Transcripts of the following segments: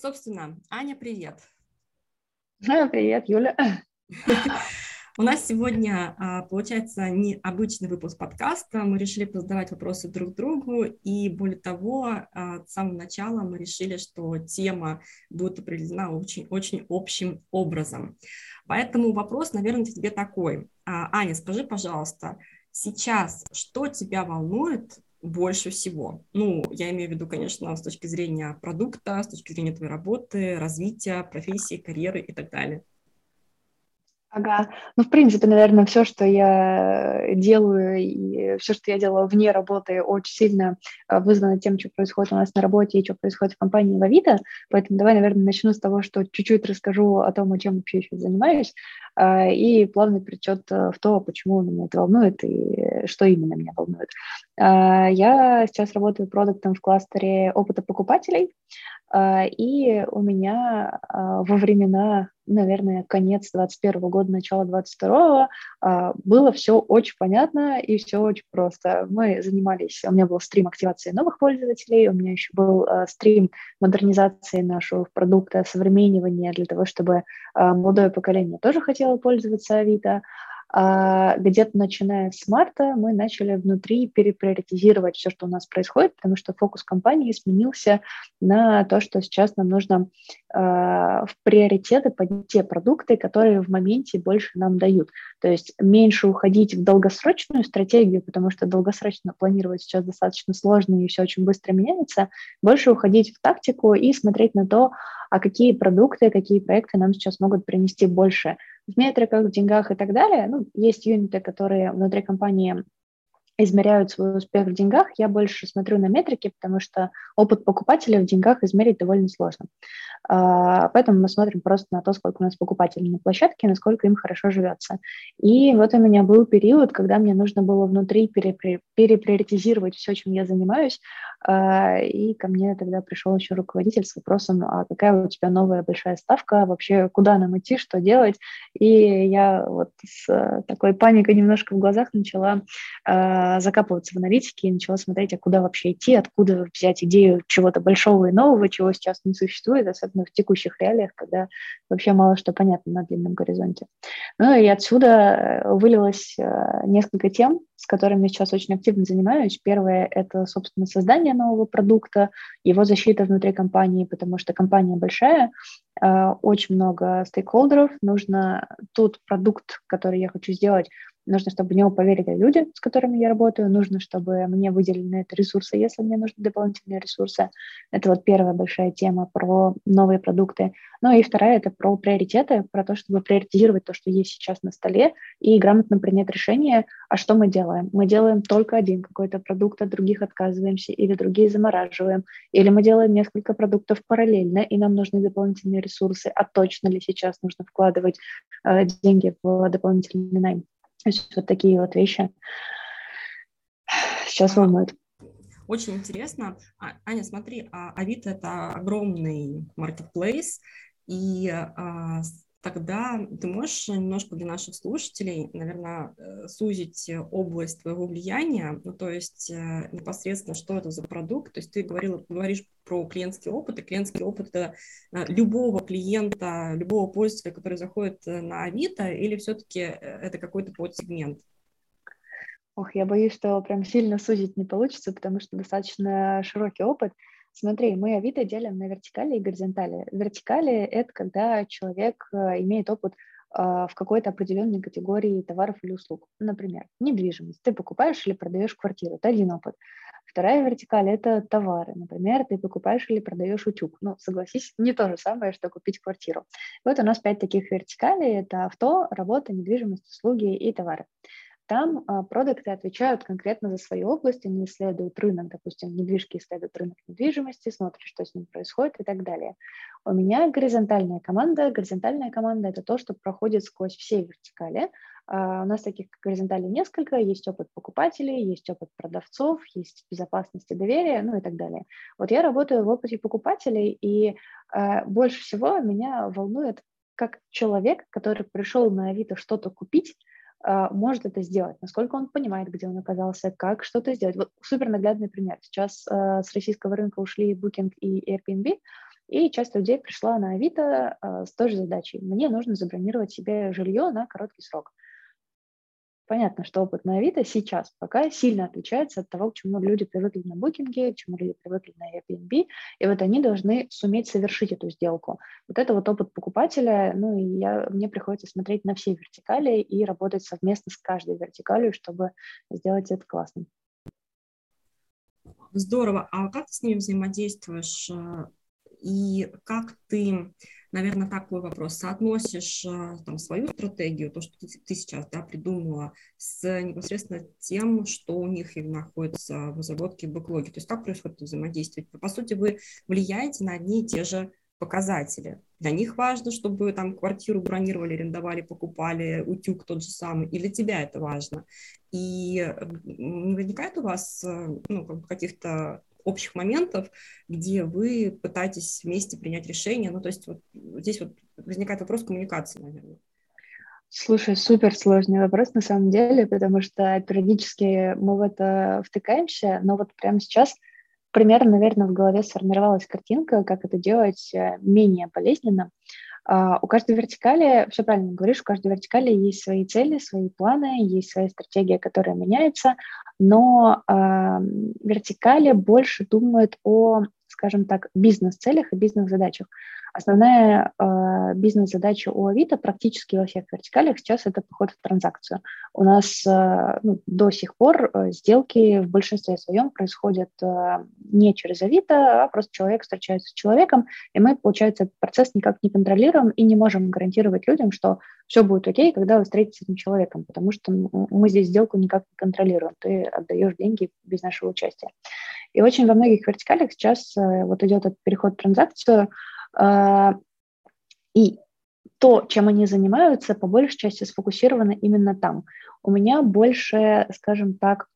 Собственно, Аня, привет. Привет, Юля. У нас сегодня, а, получается, необычный выпуск подкаста. Мы решили позадавать вопросы друг другу, и более того, а, с самого начала мы решили, что тема будет определена очень, очень общим образом. Поэтому вопрос, наверное, тебе такой. А, Аня, скажи, пожалуйста, сейчас что тебя волнует больше всего. Ну, я имею в виду, конечно, с точки зрения продукта, с точки зрения твоей работы, развития, профессии, карьеры и так далее. Ага. Ну, в принципе, наверное, все, что я делаю, и все, что я делаю вне работы, очень сильно э, вызвано тем, что происходит у нас на работе и что происходит в компании Вавита. Поэтому давай, наверное, начну с того, что чуть-чуть расскажу о том, чем вообще сейчас занимаюсь, э, и плавный перечет э, в то, почему меня это волнует и что именно меня волнует. Я сейчас работаю продуктом в кластере опыта покупателей. А, и у меня а, во времена, наверное, конец 21 года, начало 22 а, было все очень понятно и все очень просто. Мы занимались, у меня был стрим активации новых пользователей, у меня еще был стрим модернизации нашего продукта, современнивания для того, чтобы молодое поколение тоже хотело пользоваться Авито. А где-то начиная с марта мы начали внутри переприоритизировать все, что у нас происходит, потому что фокус компании сменился на то, что сейчас нам нужно э, в приоритеты поднять те продукты, которые в моменте больше нам дают. То есть меньше уходить в долгосрочную стратегию, потому что долгосрочно планировать сейчас достаточно сложно и все очень быстро меняется, больше уходить в тактику и смотреть на то, а какие продукты, какие проекты нам сейчас могут принести больше в метриках, в деньгах и так далее. Ну, есть юниты, которые внутри компании измеряют свой успех в деньгах, я больше смотрю на метрики, потому что опыт покупателя в деньгах измерить довольно сложно. А, поэтому мы смотрим просто на то, сколько у нас покупателей на площадке, насколько им хорошо живется. И вот у меня был период, когда мне нужно было внутри переприоритизировать все, чем я занимаюсь, а, и ко мне тогда пришел еще руководитель с вопросом, а какая у тебя новая большая ставка, вообще куда нам идти, что делать. И я вот с такой паникой немножко в глазах начала а, закапываться в аналитике и начала смотреть, а куда вообще идти, откуда взять идею чего-то большого и нового, чего сейчас не существует, особенно в текущих реалиях, когда вообще мало что понятно на длинном горизонте. Ну и отсюда э, вылилось э, несколько тем, с которыми я сейчас очень активно занимаюсь. Первое – это, собственно, создание нового продукта, его защита внутри компании, потому что компания большая, э, очень много стейкхолдеров, нужно тут продукт, который я хочу сделать, Нужно, чтобы в него поверили люди, с которыми я работаю. Нужно, чтобы мне выделили на это ресурсы, если мне нужны дополнительные ресурсы. Это вот первая большая тема про новые продукты. Ну и вторая – это про приоритеты, про то, чтобы приоритизировать то, что есть сейчас на столе, и грамотно принять решение, а что мы делаем. Мы делаем только один какой-то продукт, от других отказываемся, или другие замораживаем, или мы делаем несколько продуктов параллельно, и нам нужны дополнительные ресурсы, а точно ли сейчас нужно вкладывать э, деньги в дополнительный найм. То есть вот такие вот вещи сейчас волнуют. Очень интересно. А, Аня, смотри, а Авито – это огромный маркетплейс, и а, тогда ты можешь немножко для наших слушателей, наверное, э, сузить область твоего влияния, ну, то есть э, непосредственно, что это за продукт, то есть ты говорила, говоришь про клиентский опыт, и клиентский опыт это э, любого клиента, любого пользователя, который заходит на Авито, или все-таки это какой-то подсегмент? Ох, я боюсь, что прям сильно сузить не получится, потому что достаточно широкий опыт. Смотри, мы Авито делим на вертикали и горизонтали. Вертикали – это когда человек э, имеет опыт а, в какой-то определенной категории товаров или услуг. Например, недвижимость. Ты покупаешь или продаешь квартиру. Это один опыт. Вторая вертикаль – это товары. Например, ты покупаешь или продаешь утюг. Ну, согласись, не то же самое, что купить квартиру. Вот у нас пять таких вертикалей – это авто, работа, недвижимость, услуги и товары. Там а, продукты отвечают конкретно за свою область, они исследуют рынок, допустим, недвижки исследуют рынок недвижимости, смотрят, что с ним происходит и так далее. У меня горизонтальная команда. Горизонтальная команда – это то, что проходит сквозь все вертикали. А, у нас таких горизонталей несколько. Есть опыт покупателей, есть опыт продавцов, есть безопасность и доверие, ну и так далее. Вот я работаю в опыте покупателей, и а, больше всего меня волнует, как человек, который пришел на Авито что-то купить, может это сделать, насколько он понимает, где он оказался, как что-то сделать. Вот супер наглядный пример. Сейчас э, с российского рынка ушли Booking и Airbnb, И часть людей пришла на Авито э, с той же задачей. Мне нужно забронировать себе жилье на короткий срок. Понятно, что опыт на Авито сейчас пока сильно отличается от того, к чему люди привыкли на букинге, к чему люди привыкли на Airbnb, и вот они должны суметь совершить эту сделку. Вот это вот опыт покупателя, ну и я, мне приходится смотреть на все вертикали и работать совместно с каждой вертикалью, чтобы сделать это классно. Здорово. А как ты с ними взаимодействуешь? И как ты наверное, такой вопрос. Соотносишь э, там, свою стратегию, то, что ты, ты сейчас да, придумала, с непосредственно тем, что у них и находится в разработке бэклоги. То есть как происходит взаимодействие? По сути, вы влияете на одни и те же показатели. Для них важно, чтобы там квартиру бронировали, арендовали, покупали, утюг тот же самый, и для тебя это важно. И не возникает у вас э, ну, каких-то общих моментов, где вы пытаетесь вместе принять решение. Ну, то есть вот здесь вот возникает вопрос коммуникации, наверное. Слушай, супер сложный вопрос на самом деле, потому что периодически мы в это втыкаемся, но вот прямо сейчас примерно, наверное, в голове сформировалась картинка, как это делать э, менее болезненно. Uh, у каждой вертикали, все правильно говоришь, у каждой вертикали есть свои цели, свои планы, есть своя стратегия, которая меняется, но uh, вертикали больше думают о, скажем так, бизнес-целях и бизнес-задачах. Основная э, бизнес-задача у Авито практически во всех вертикалях сейчас это поход в транзакцию. У нас э, ну, до сих пор э, сделки в большинстве своем происходят э, не через Авито, а просто человек встречается с человеком, и мы, получается, этот процесс никак не контролируем и не можем гарантировать людям, что все будет окей, когда вы встретитесь с этим человеком, потому что мы здесь сделку никак не контролируем. Ты отдаешь деньги без нашего участия. И очень во многих вертикалях сейчас э, вот идет этот переход в транзакцию, и то, чем они занимаются, по большей части сфокусировано именно там. У меня больше, скажем так,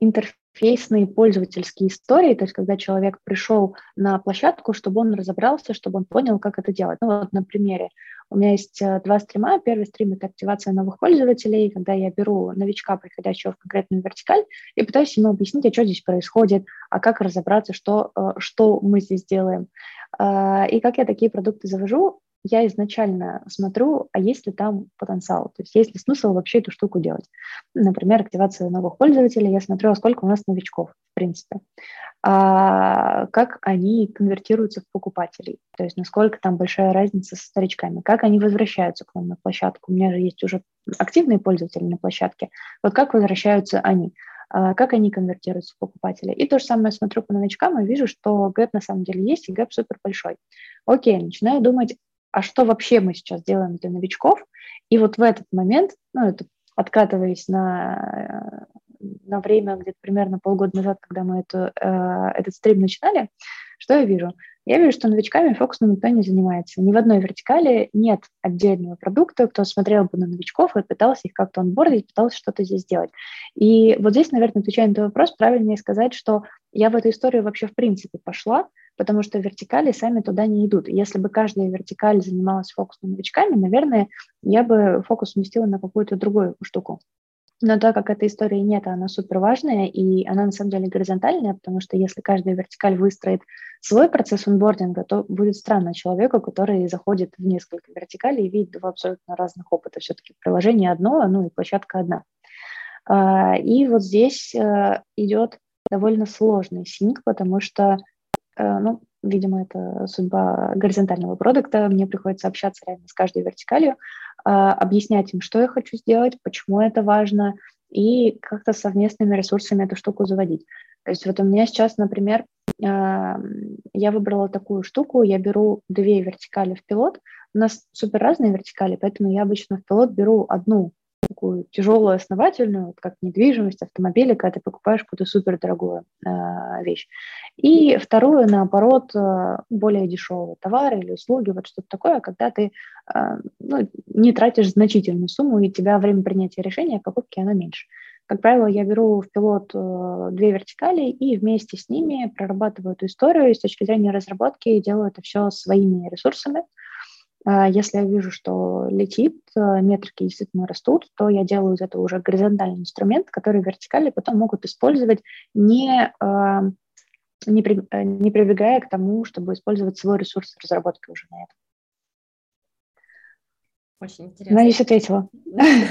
интерфейсные пользовательские истории, то есть когда человек пришел на площадку, чтобы он разобрался, чтобы он понял, как это делать. Ну вот на примере. У меня есть э, два стрима. Первый стрим – это активация новых пользователей, когда я беру новичка, приходящего в конкретную вертикаль, и пытаюсь ему объяснить, а что здесь происходит, а как разобраться, что, э, что мы здесь делаем. А, и как я такие продукты завожу, я изначально смотрю, а есть ли там потенциал, то есть есть ли смысл вообще эту штуку делать. Например, активация новых пользователей, я смотрю, а сколько у нас новичков, в принципе, а как они конвертируются в покупателей, то есть насколько там большая разница со старичками, как они возвращаются к нам на площадку. У меня же есть уже активные пользователи на площадке, вот как возвращаются они. А, как они конвертируются в покупателя. И то же самое смотрю по новичкам и вижу, что gap на самом деле есть, и gap супер большой. Окей, начинаю думать, а что вообще мы сейчас делаем для новичков? И вот в этот момент, ну, это откатываясь на, на время где-то примерно полгода назад, когда мы эту, э, этот стрим начинали, что я вижу? Я вижу, что новичками фокусом никто не занимается. Ни в одной вертикали нет отдельного продукта, кто смотрел бы на новичков и пытался их как-то онбордить, пытался что-то здесь сделать. И вот здесь, наверное, отвечая на твой вопрос, правильнее сказать, что я в эту историю вообще в принципе пошла, потому что вертикали сами туда не идут. Если бы каждая вертикаль занималась фокусом новичками, наверное, я бы фокус уместила на какую-то другую штуку. Но так как этой истории нет, она супер важная, и она на самом деле горизонтальная, потому что если каждая вертикаль выстроит свой процесс онбординга, то будет странно человеку, который заходит в несколько вертикалей и видит два абсолютно разных опыта. Все-таки приложение одно, ну и площадка одна. А, и вот здесь э, идет довольно сложный синк, потому что, э, ну, видимо, это судьба горизонтального продукта. Мне приходится общаться реально с каждой вертикалью, а, объяснять им, что я хочу сделать, почему это важно, и как-то совместными ресурсами эту штуку заводить. То есть вот у меня сейчас, например, а, я выбрала такую штуку, я беру две вертикали в пилот, у нас супер разные вертикали, поэтому я обычно в пилот беру одну такую тяжелую, основательную, вот как недвижимость, автомобили, когда ты покупаешь какую-то супердорогую э, вещь. И вторую, наоборот, э, более дешевые товары или услуги, вот что-то такое, когда ты э, ну, не тратишь значительную сумму, и у тебя время принятия решения о покупке оно меньше. Как правило, я беру в пилот э, две вертикали и вместе с ними прорабатываю эту историю, и с точки зрения разработки делаю это все своими ресурсами, а если я вижу, что летит, э, метрики действительно растут, то я делаю из этого уже горизонтальный инструмент, который вертикали потом могут использовать не, а, не, при, не прибегая к тому, чтобы использовать свой ресурс разработки уже на это. Очень интересно. Надеюсь, ответила.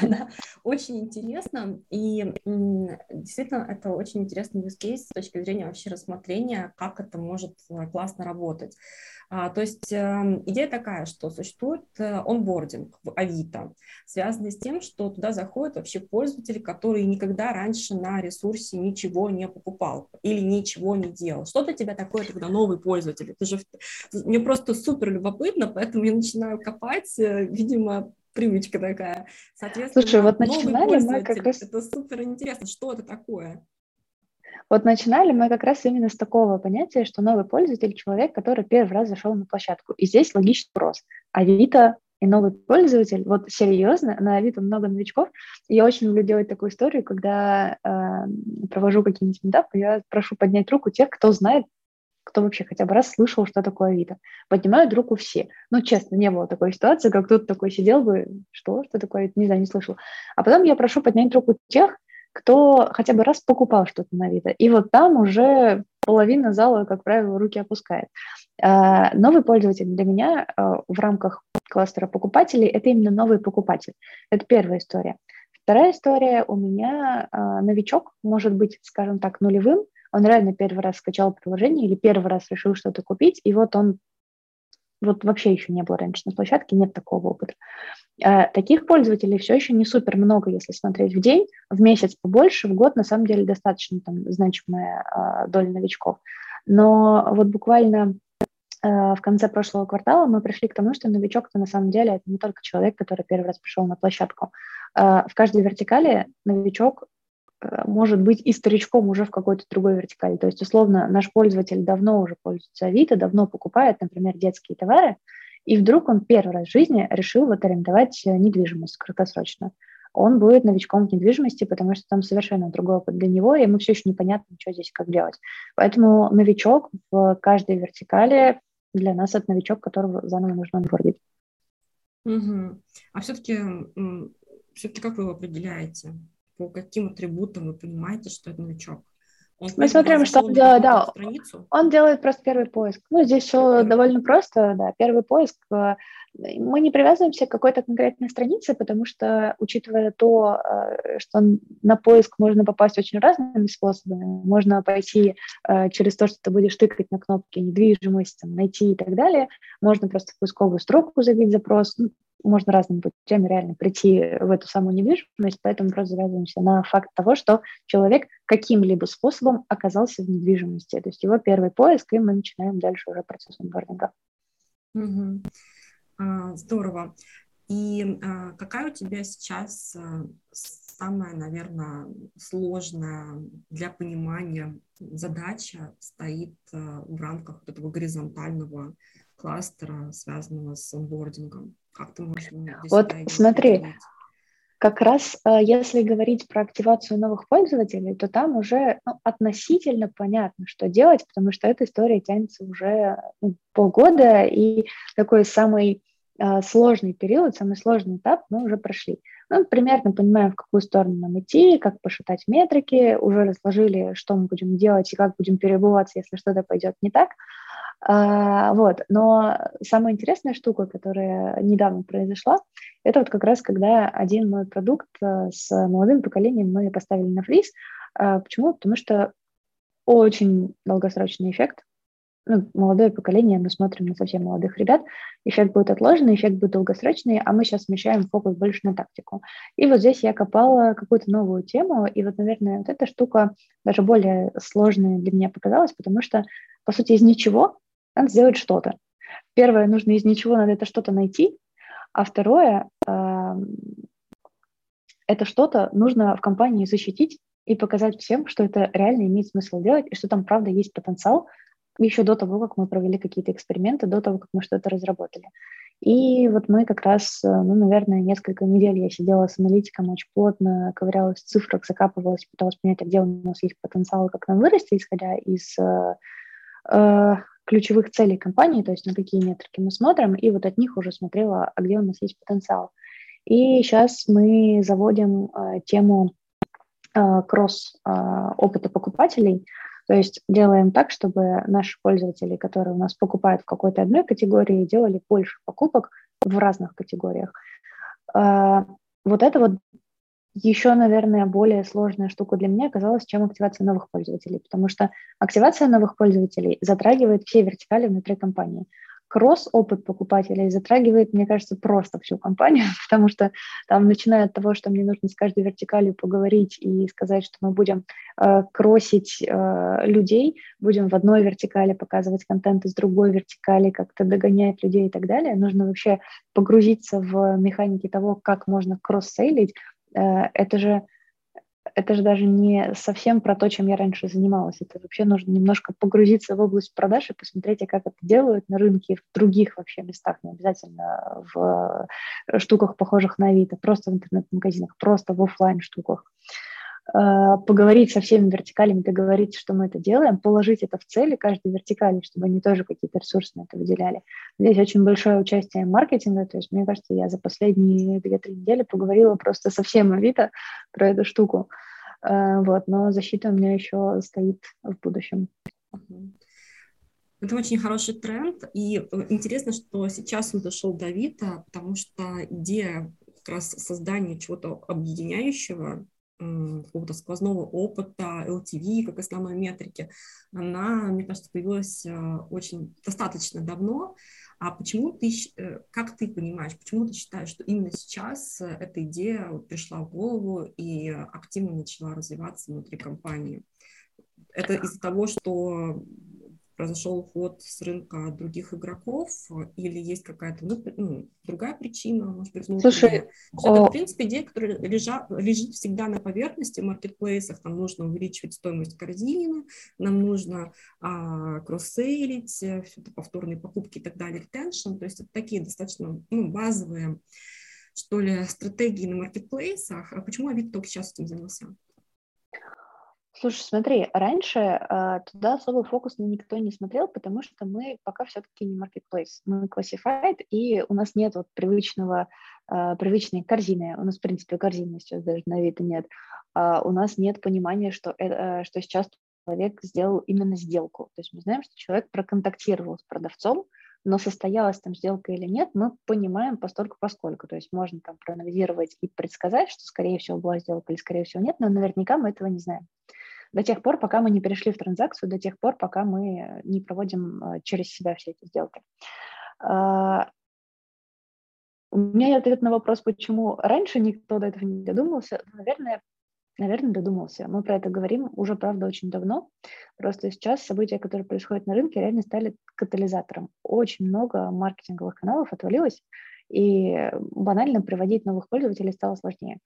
Да, очень интересно. И действительно, это очень интересный use case с точки зрения вообще рассмотрения, как это может э, классно работать. А, то есть эм, идея такая, что существует э, онбординг в Авито, связанный с тем, что туда заходят вообще пользователи, которые никогда раньше на ресурсе ничего не покупал или ничего не делал. Что для тебя такое тогда новый пользователь? Это же мне просто супер любопытно, поэтому я начинаю копать, э, видимо, привычка такая. Соответственно, Слушай, вот начинали мы как раз... Это супер интересно. Что это такое? Вот начинали мы как раз именно с такого понятия, что новый пользователь – человек, который первый раз зашел на площадку. И здесь логичный вопрос. Авито и новый пользователь, вот серьезно, на Авито много новичков. Я очень люблю делать такую историю, когда э, провожу какие-нибудь метапы, я прошу поднять руку тех, кто знает, кто вообще хотя бы раз слышал, что такое Авито. Поднимают руку все. Ну, честно, не было такой ситуации, как кто-то такой сидел бы, что, что такое, не знаю, не слышал. А потом я прошу поднять руку тех, кто хотя бы раз покупал что-то на Авито. И вот там уже половина зала, как правило, руки опускает. А, новый пользователь для меня а, в рамках кластера покупателей – это именно новый покупатель. Это первая история. Вторая история у меня а, новичок может быть, скажем так, нулевым. Он реально первый раз скачал приложение или первый раз решил что-то купить, и вот он вот вообще еще не было раньше на площадке, нет такого опыта. Э, таких пользователей все еще не супер много, если смотреть в день, в месяц побольше, в год на самом деле достаточно там значимая а, доля новичков. Но вот буквально э, в конце прошлого квартала мы пришли к тому, что новичок это на самом деле это не только человек, который первый раз пришел на площадку. Э, в каждой вертикали новичок может быть и старичком уже в какой-то другой вертикали. То есть, условно, наш пользователь давно уже пользуется Авито, давно покупает, например, детские товары, и вдруг он первый раз в жизни решил вот арендовать э, недвижимость краткосрочно. Он будет новичком в недвижимости, потому что там совершенно другой опыт для него, и ему все еще непонятно, что здесь как делать. Поэтому новичок в каждой вертикали для нас это новичок, которого заново нужно онбордить. Угу. А все-таки, все-таки как вы его определяете? По каким атрибутам вы понимаете, что это новичок? Он Мы смотрим, что он делает, да. Страницу? Он делает просто первый поиск. Ну, здесь все довольно просто, да. Первый поиск. Э, мы не привязываемся к какой-то конкретной странице, потому что, учитывая то, э, что на поиск можно попасть очень разными способами, можно пойти э, через то, что ты будешь тыкать на кнопки недвижимость, там, найти и так далее, можно просто в поисковую строку забить запрос, ну, можно разными путями реально прийти в эту самую недвижимость, поэтому просто завязываемся на факт того, что человек каким-либо способом оказался в недвижимости. То есть его первый поиск, и мы начинаем дальше уже процесс онбординга. Угу. А, здорово. И а, какая у тебя сейчас а, самая, наверное, сложная для понимания задача стоит а, в рамках этого горизонтального кластера, связанного с онбордингом? Как ты можешь Вот смотри, как раз э, если говорить про активацию новых пользователей, то там уже ну, относительно понятно, что делать, потому что эта история тянется уже ну, полгода, и такой самый э, сложный период, самый сложный этап мы уже прошли. Мы примерно понимаем, в какую сторону нам идти, как посчитать метрики, уже разложили, что мы будем делать и как будем перебываться, если что-то пойдет не так. А, вот. Но самая интересная штука, которая недавно произошла, это вот как раз когда один мой продукт э, с молодым поколением мы поставили на фриз. А, почему? Потому что очень долгосрочный эффект. Ну, молодое поколение, мы смотрим на совсем молодых ребят, эффект будет отложенный, эффект будет долгосрочный, а мы сейчас смещаем фокус больше на тактику. И вот здесь я копала какую-то новую тему, и вот, наверное, вот эта штука даже более сложная для меня показалась, потому что, по сути, из ничего надо сделать что-то. Первое, нужно из ничего, надо это что-то найти, а второе, э, это что-то нужно в компании защитить и показать всем, что это реально имеет смысл делать, и что там правда есть потенциал, еще до того, как мы провели какие-то эксперименты, до того, как мы что-то разработали. И вот мы как раз, э, ну, наверное, несколько недель я сидела с аналитиком очень плотно, ковырялась в цифрах, закапывалась, пыталась понять, а где у нас есть потенциал, как нам вырасти, исходя из э, э ключевых целей компании, то есть на какие метрики мы смотрим, и вот от них уже смотрела, а где у нас есть потенциал. И сейчас мы заводим э, тему э, кросс э, опыта покупателей, То есть делаем так, чтобы наши пользователи, которые у нас покупают в какой-то одной категории, делали больше покупок в разных категориях. А, вот это вот еще, наверное, более сложная штука для меня оказалась, чем активация новых пользователей, потому что активация новых пользователей затрагивает все вертикали внутри компании. Кросс-опыт покупателей затрагивает, мне кажется, просто всю компанию, потому что там, начиная от того, что мне нужно с каждой вертикалью поговорить и сказать, что мы будем э, кроссить э, людей, будем в одной вертикали показывать контент из другой вертикали, как-то догонять людей и так далее, нужно вообще погрузиться в механики того, как можно кросс-сейлить, это же это же даже не совсем про то, чем я раньше занималась. Это вообще нужно немножко погрузиться в область продаж и посмотреть, а как это делают на рынке в других вообще местах, не обязательно в э, штуках, похожих на Авито, просто в интернет-магазинах, просто в офлайн штуках. Э, поговорить со всеми вертикалями, договориться, что мы это делаем, положить это в цели каждой вертикали, чтобы они тоже какие-то ресурсы на это выделяли. Здесь очень большое участие маркетинга, то есть, мне кажется, я за последние 2-3 недели поговорила просто со всем Авито про эту штуку. Э, вот, но защита у меня еще стоит в будущем. Это очень хороший тренд, и э, интересно, что сейчас он дошел до Авито, потому что идея как раз создания чего-то объединяющего, какого-то сквозного опыта, LTV как основной метрики, она, мне кажется, появилась э, очень достаточно давно. А почему ты, э, как ты понимаешь, почему ты считаешь, что именно сейчас э, эта идея пришла в голову и активно начала развиваться внутри компании? Это из-за того, что произошел уход с рынка других игроков, или есть какая-то ну, ну, другая причина, может быть, внутренняя? Слушай, о... это, в принципе, идея, которая лежа, лежит всегда на поверхности в маркетплейсах, нам нужно увеличивать стоимость корзины, нам нужно а, кросс-сейлить, э, все это повторные покупки и так далее, ретеншн, то есть это такие достаточно ну, базовые, что ли, стратегии на маркетплейсах. А почему Авито только сейчас этим занялся? Слушай, смотри, раньше э, туда особо фокус никто не смотрел, потому что мы пока все-таки не marketplace, мы classified, и у нас нет вот привычного, э, привычной корзины. У нас, в принципе, корзины сейчас даже на Авито нет. Э, у нас нет понимания, что, э, что сейчас человек сделал именно сделку. То есть мы знаем, что человек проконтактировал с продавцом, но состоялась там сделка или нет, мы понимаем постольку поскольку. То есть можно там проанализировать и предсказать, что скорее всего была сделка или скорее всего нет, но наверняка мы этого не знаем до тех пор, пока мы не перешли в транзакцию, до тех пор, пока мы не проводим э, через себя все эти сделки. А, у меня есть ответ на вопрос, почему раньше никто до этого не додумался. Наверное, наверное, додумался. Мы про это говорим уже, правда, очень давно. Просто сейчас события, которые происходят на рынке, реально стали катализатором. Очень много маркетинговых каналов отвалилось, и банально приводить новых пользователей стало сложнее.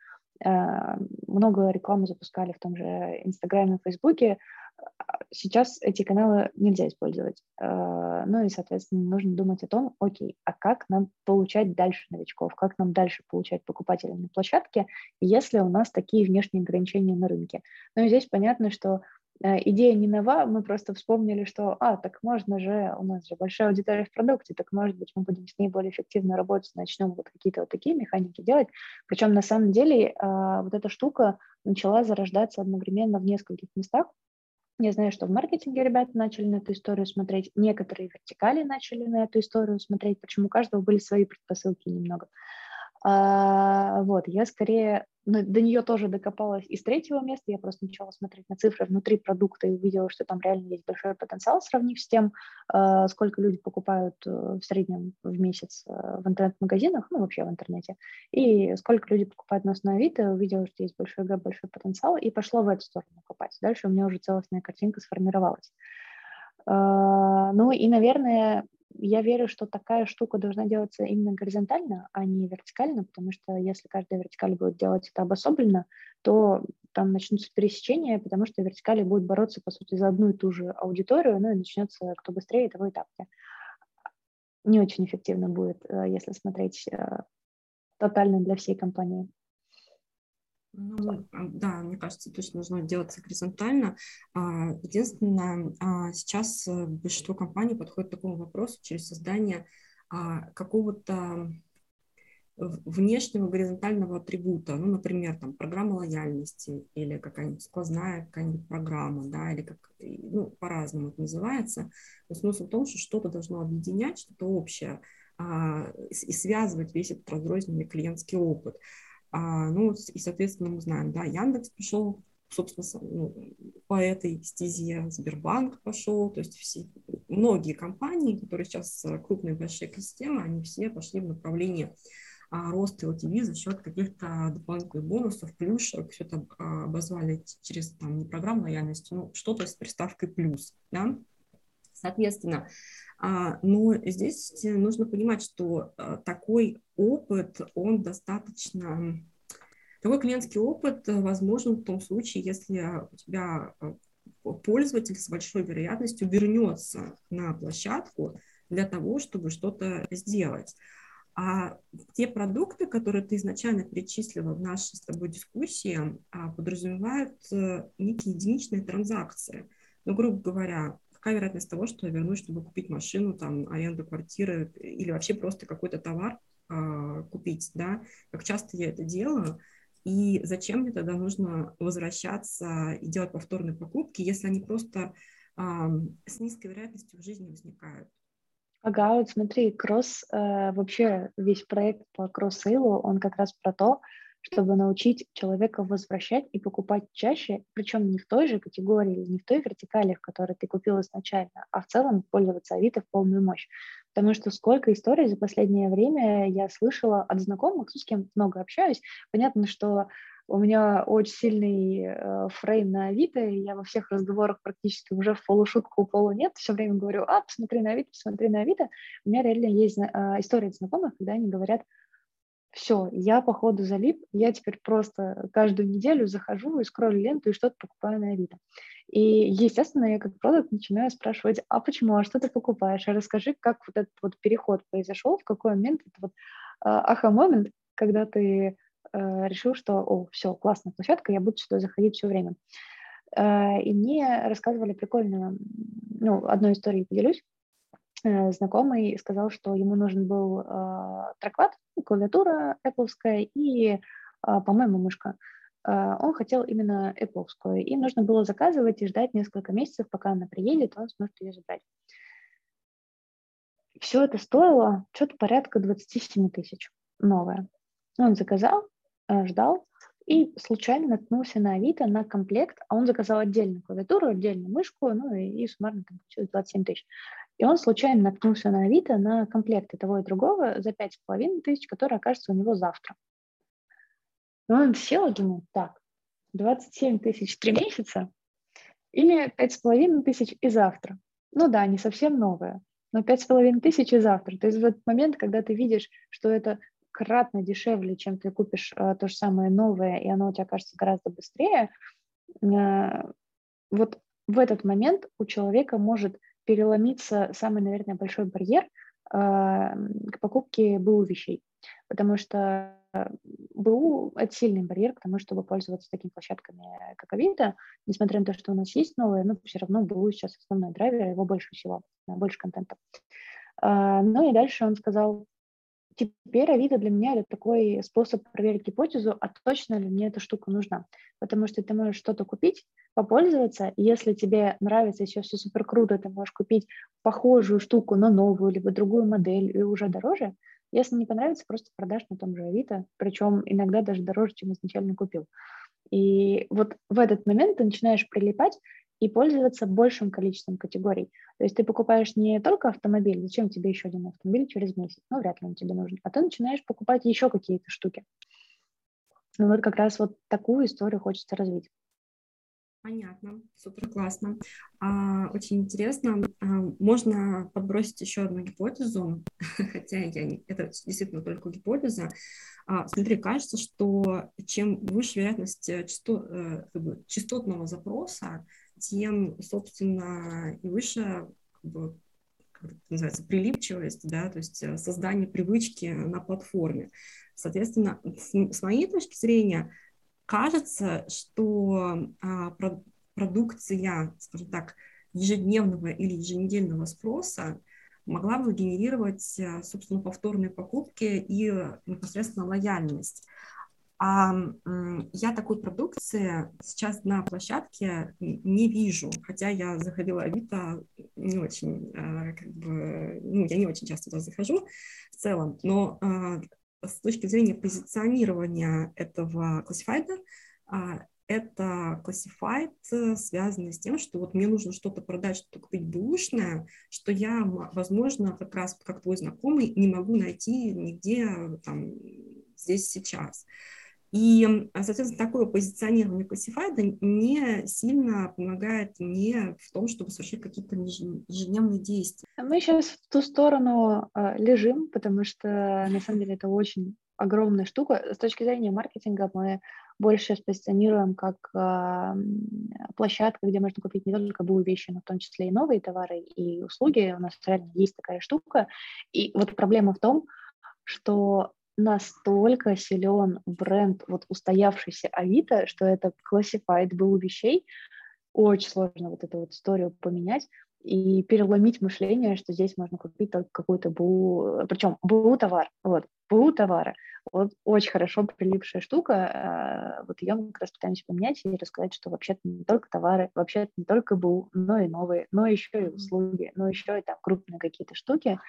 Э, много рекламы запускали в том же Инстаграме, Фейсбуке. Сейчас эти каналы нельзя использовать. Э, ну и, соответственно, нужно думать о том, окей, а как нам получать дальше новичков, как нам дальше получать покупателей на площадке, если у нас такие внешние ограничения на рынке. Ну и здесь понятно, что идея не нова, мы просто вспомнили, что, а, так можно же, у нас же большая аудитория в продукте, так может быть мы будем с ней более эффективно работать, начнем вот какие-то вот такие механики делать. Причем на самом деле а, вот эта штука начала зарождаться одновременно в нескольких местах. Я знаю, что в маркетинге ребята начали на эту историю смотреть, некоторые вертикали начали на эту историю смотреть, почему у каждого были свои предпосылки немного. А, вот, я скорее ну, до нее тоже докопалась из третьего места. Я просто начала смотреть на цифры внутри продукта и увидела, что там реально есть большой потенциал, сравнив с тем, а, сколько люди покупают э, в среднем в месяц э, в интернет-магазинах, ну, вообще в интернете, и сколько люди покупают на основе Авито, увидела, что есть большой гэп, большой потенциал, и пошла в эту сторону копать. Дальше у меня уже целостная картинка сформировалась. Ну и, наверное, я верю, что такая штука должна делаться именно горизонтально, а не вертикально, потому что если каждая вертикаль будет делать это обособленно, то там начнутся пересечения, потому что вертикали будут бороться, по сути, за одну и ту же аудиторию, ну и начнется кто быстрее, того и. Не очень эффективно будет, э, если смотреть э, тотально для всей компании. Ну, да, мне кажется, точно нужно делаться горизонтально. А, единственное, а, сейчас э, большинство компаний подходит к такому вопросу через создание а, какого-то внешнего горизонтального атрибута, ну, например, там, программа лояльности или какая-нибудь сквозная какая-нибудь программа, да, или как, ну, по-разному это называется. Но смысл в том, что что-то должно объединять, что-то общее, а, и связывать весь этот разрозненный клиентский опыт. А, ну, и, соответственно, мы знаем, да, Яндекс пошел собственно, ну, по этой стезе Сбербанк пошел, то есть все, многие компании, которые сейчас э, крупные большие экосистемы, они все пошли в направлении а, роста LTV за счет каких-то дополнительных бонусов, плюшек, все это а, обозвали через там, не программу лояльности, но что-то с приставкой плюс, да, соответственно, но здесь нужно понимать, что а, такой опыт, он достаточно такой клиентский опыт э, возможен в том случае, если у тебя э, пользователь с большой вероятностью вернется на площадку для того, чтобы что-то сделать. А те продукты, которые ты изначально перечислила в нашей с тобой дискуссии, а, подразумевают э, некие единичные транзакции. Ну, грубо говоря, какая вероятность того, что я вернусь, чтобы купить машину, там, аренду квартиры или вообще просто какой-то товар э, купить, да? Как часто я это делаю, и зачем мне тогда нужно возвращаться и делать повторные покупки, если они просто а, с низкой вероятностью в жизни возникают? Ага, вот смотри, кросс, э, вообще весь проект по кросс-сейлу, он как раз про то, чтобы научить человека возвращать и покупать чаще, причем не в той же категории, не в той вертикали, в которой ты купил изначально, а в целом пользоваться Авито в полную мощь. Потому что сколько историй за последнее время я слышала от знакомых, с кем много общаюсь. Понятно, что у меня очень сильный э, фрейм на Авито, и я во всех разговорах практически уже в полушутку, полу нет, все время говорю, а, посмотри на Авито, посмотри на Авито. У меня реально есть э, история знакомых, когда они говорят, все, я походу залип, я теперь просто каждую неделю захожу и скроллю ленту и что-то покупаю на Авито. И, естественно, я как продукт начинаю спрашивать, а почему, а что ты покупаешь, а расскажи, как вот этот вот переход произошел, в какой момент, это вот аха-момент, когда ты э, решил, что, о, все, классная площадка, я буду сюда заходить все время. Э, и мне рассказывали прикольно, ну, одной историей поделюсь. Э, знакомый сказал, что ему нужен был э, трекпад, клавиатура Apple и, э, по-моему, мышка. Он хотел именно Apple. Им нужно было заказывать и ждать несколько месяцев, пока она приедет, он сможет ее забрать. Все это стоило что-то порядка 27 тысяч новое. Он заказал, ждал, и случайно наткнулся на Авито на комплект, а он заказал отдельную клавиатуру, отдельную мышку, ну и, и суммарно там получилось 27 тысяч. И он случайно наткнулся на Авито на комплекты того и другого за 5,5 тысяч, которые окажутся у него завтра. И он сел и думал, так, 27 тысяч три месяца или 5,5 тысяч и завтра. Ну да, не совсем новое, но 5,5 тысяч и завтра. То есть в этот момент, когда ты видишь, что это кратно дешевле, чем ты купишь э, то же самое новое, и оно у тебя кажется гораздо быстрее, э, вот в этот момент у человека может переломиться самый, наверное, большой барьер э, к покупке БУ вещей, потому что БУ – это сильный барьер к тому, чтобы пользоваться такими площадками, как Авито, несмотря на то, что у нас есть новые, но все равно БУ сейчас основной драйвер, его больше всего, больше контента. Э, ну и дальше он сказал, Теперь Авито для меня это такой способ проверить гипотезу, а точно ли мне эта штука нужна. Потому что ты можешь что-то купить, попользоваться, и если тебе нравится, еще все супер круто, ты можешь купить похожую штуку, но новую, либо другую модель, и уже дороже. Если не понравится, просто продашь на том же Авито, причем иногда даже дороже, чем изначально купил. И вот в этот момент ты начинаешь прилипать, и пользоваться большим количеством категорий. То есть ты покупаешь не только автомобиль, зачем тебе еще один автомобиль через месяц, ну, вряд ли он тебе нужен, а ты начинаешь покупать еще какие-то штуки. Ну, вот как раз вот такую историю хочется развить. Понятно, супер классно. А, очень интересно. А, можно подбросить еще одну гипотезу, хотя я не, это действительно только гипотеза. А, смотри, кажется, что чем выше вероятность э, частот, э, частотного запроса, тем, собственно, и выше как бы, как это называется, прилипчивость, да, то есть э, создание привычки на платформе. Соответственно, с, с моей точки зрения, кажется, что а, про, продукция, скажем так, ежедневного или еженедельного спроса могла бы генерировать, собственно, повторные покупки и непосредственно лояльность. А я такой продукции сейчас на площадке не вижу, хотя я заходила Авито не очень, а, как бы, ну, я не очень часто туда захожу в целом, но а, с точки зрения позиционирования этого классифайда, это classified связано с тем, что вот мне нужно что-то продать, что-то купить бэушное, что я, возможно, как раз как твой знакомый не могу найти нигде там здесь сейчас. И, соответственно, такое позиционирование классифайда не сильно помогает мне в том, чтобы совершать какие-то ежедневные действия. Мы сейчас в ту сторону э, лежим, потому что, на самом деле, это очень огромная штука. С точки зрения маркетинга мы больше позиционируем как э, площадка, где можно купить не только былые вещи, но в том числе и новые товары и услуги. У нас реально есть такая штука. И вот проблема в том, что настолько силен бренд, вот устоявшийся Авито, что это classified был вещей, очень сложно вот эту вот историю поменять и переломить мышление, что здесь можно купить только какую-то БУ, причем БУ товар, вот, БУ товары. Вот очень хорошо прилипшая штука, а, вот ее мы как раз пытаемся поменять и рассказать, что вообще-то не только товары, вообще-то не только БУ, но и новые, но еще и услуги, но еще и там крупные какие-то штуки.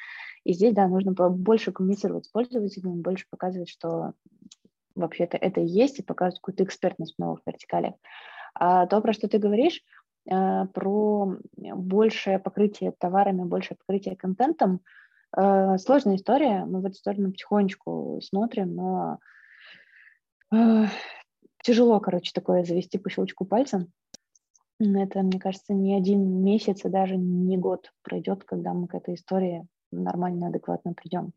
И здесь, да, нужно больше коммуницировать с пользователями, больше показывать, что вообще-то это и есть, и показывать какую-то экспертность в новых вертикалях. А то, про что ты говоришь, про большее покрытие товарами, большее покрытие контентом, а, сложная история, мы в эту сторону потихонечку смотрим, но а, тяжело, короче, такое завести по щелчку пальца. Это, мне кажется, не один месяц и даже не год пройдет, когда мы к этой истории нормально, адекватно придем.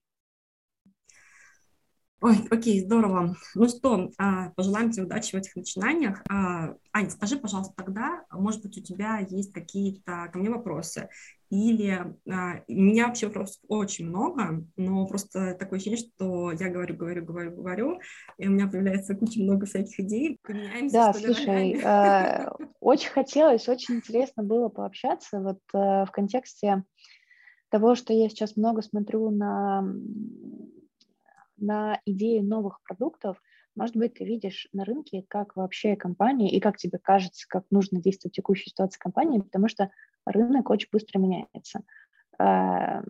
Ой, окей, здорово. Ну что, а, пожелаем тебе удачи в этих начинаниях. А, Ань, скажи, пожалуйста, тогда, может быть, у тебя есть какие-то ко мне вопросы? Или а, у меня вообще вопросов очень много, но просто такое ощущение, что я говорю, говорю, говорю, говорю, и у меня появляется куча много всяких идей. да, слушай, очень хотелось, очень интересно было пообщаться вот э, в контексте того, что я сейчас много смотрю на на идеи новых продуктов, может быть, ты видишь на рынке, как вообще компания и как тебе кажется, как нужно действовать в текущей ситуации компании, потому что рынок очень быстро меняется. А,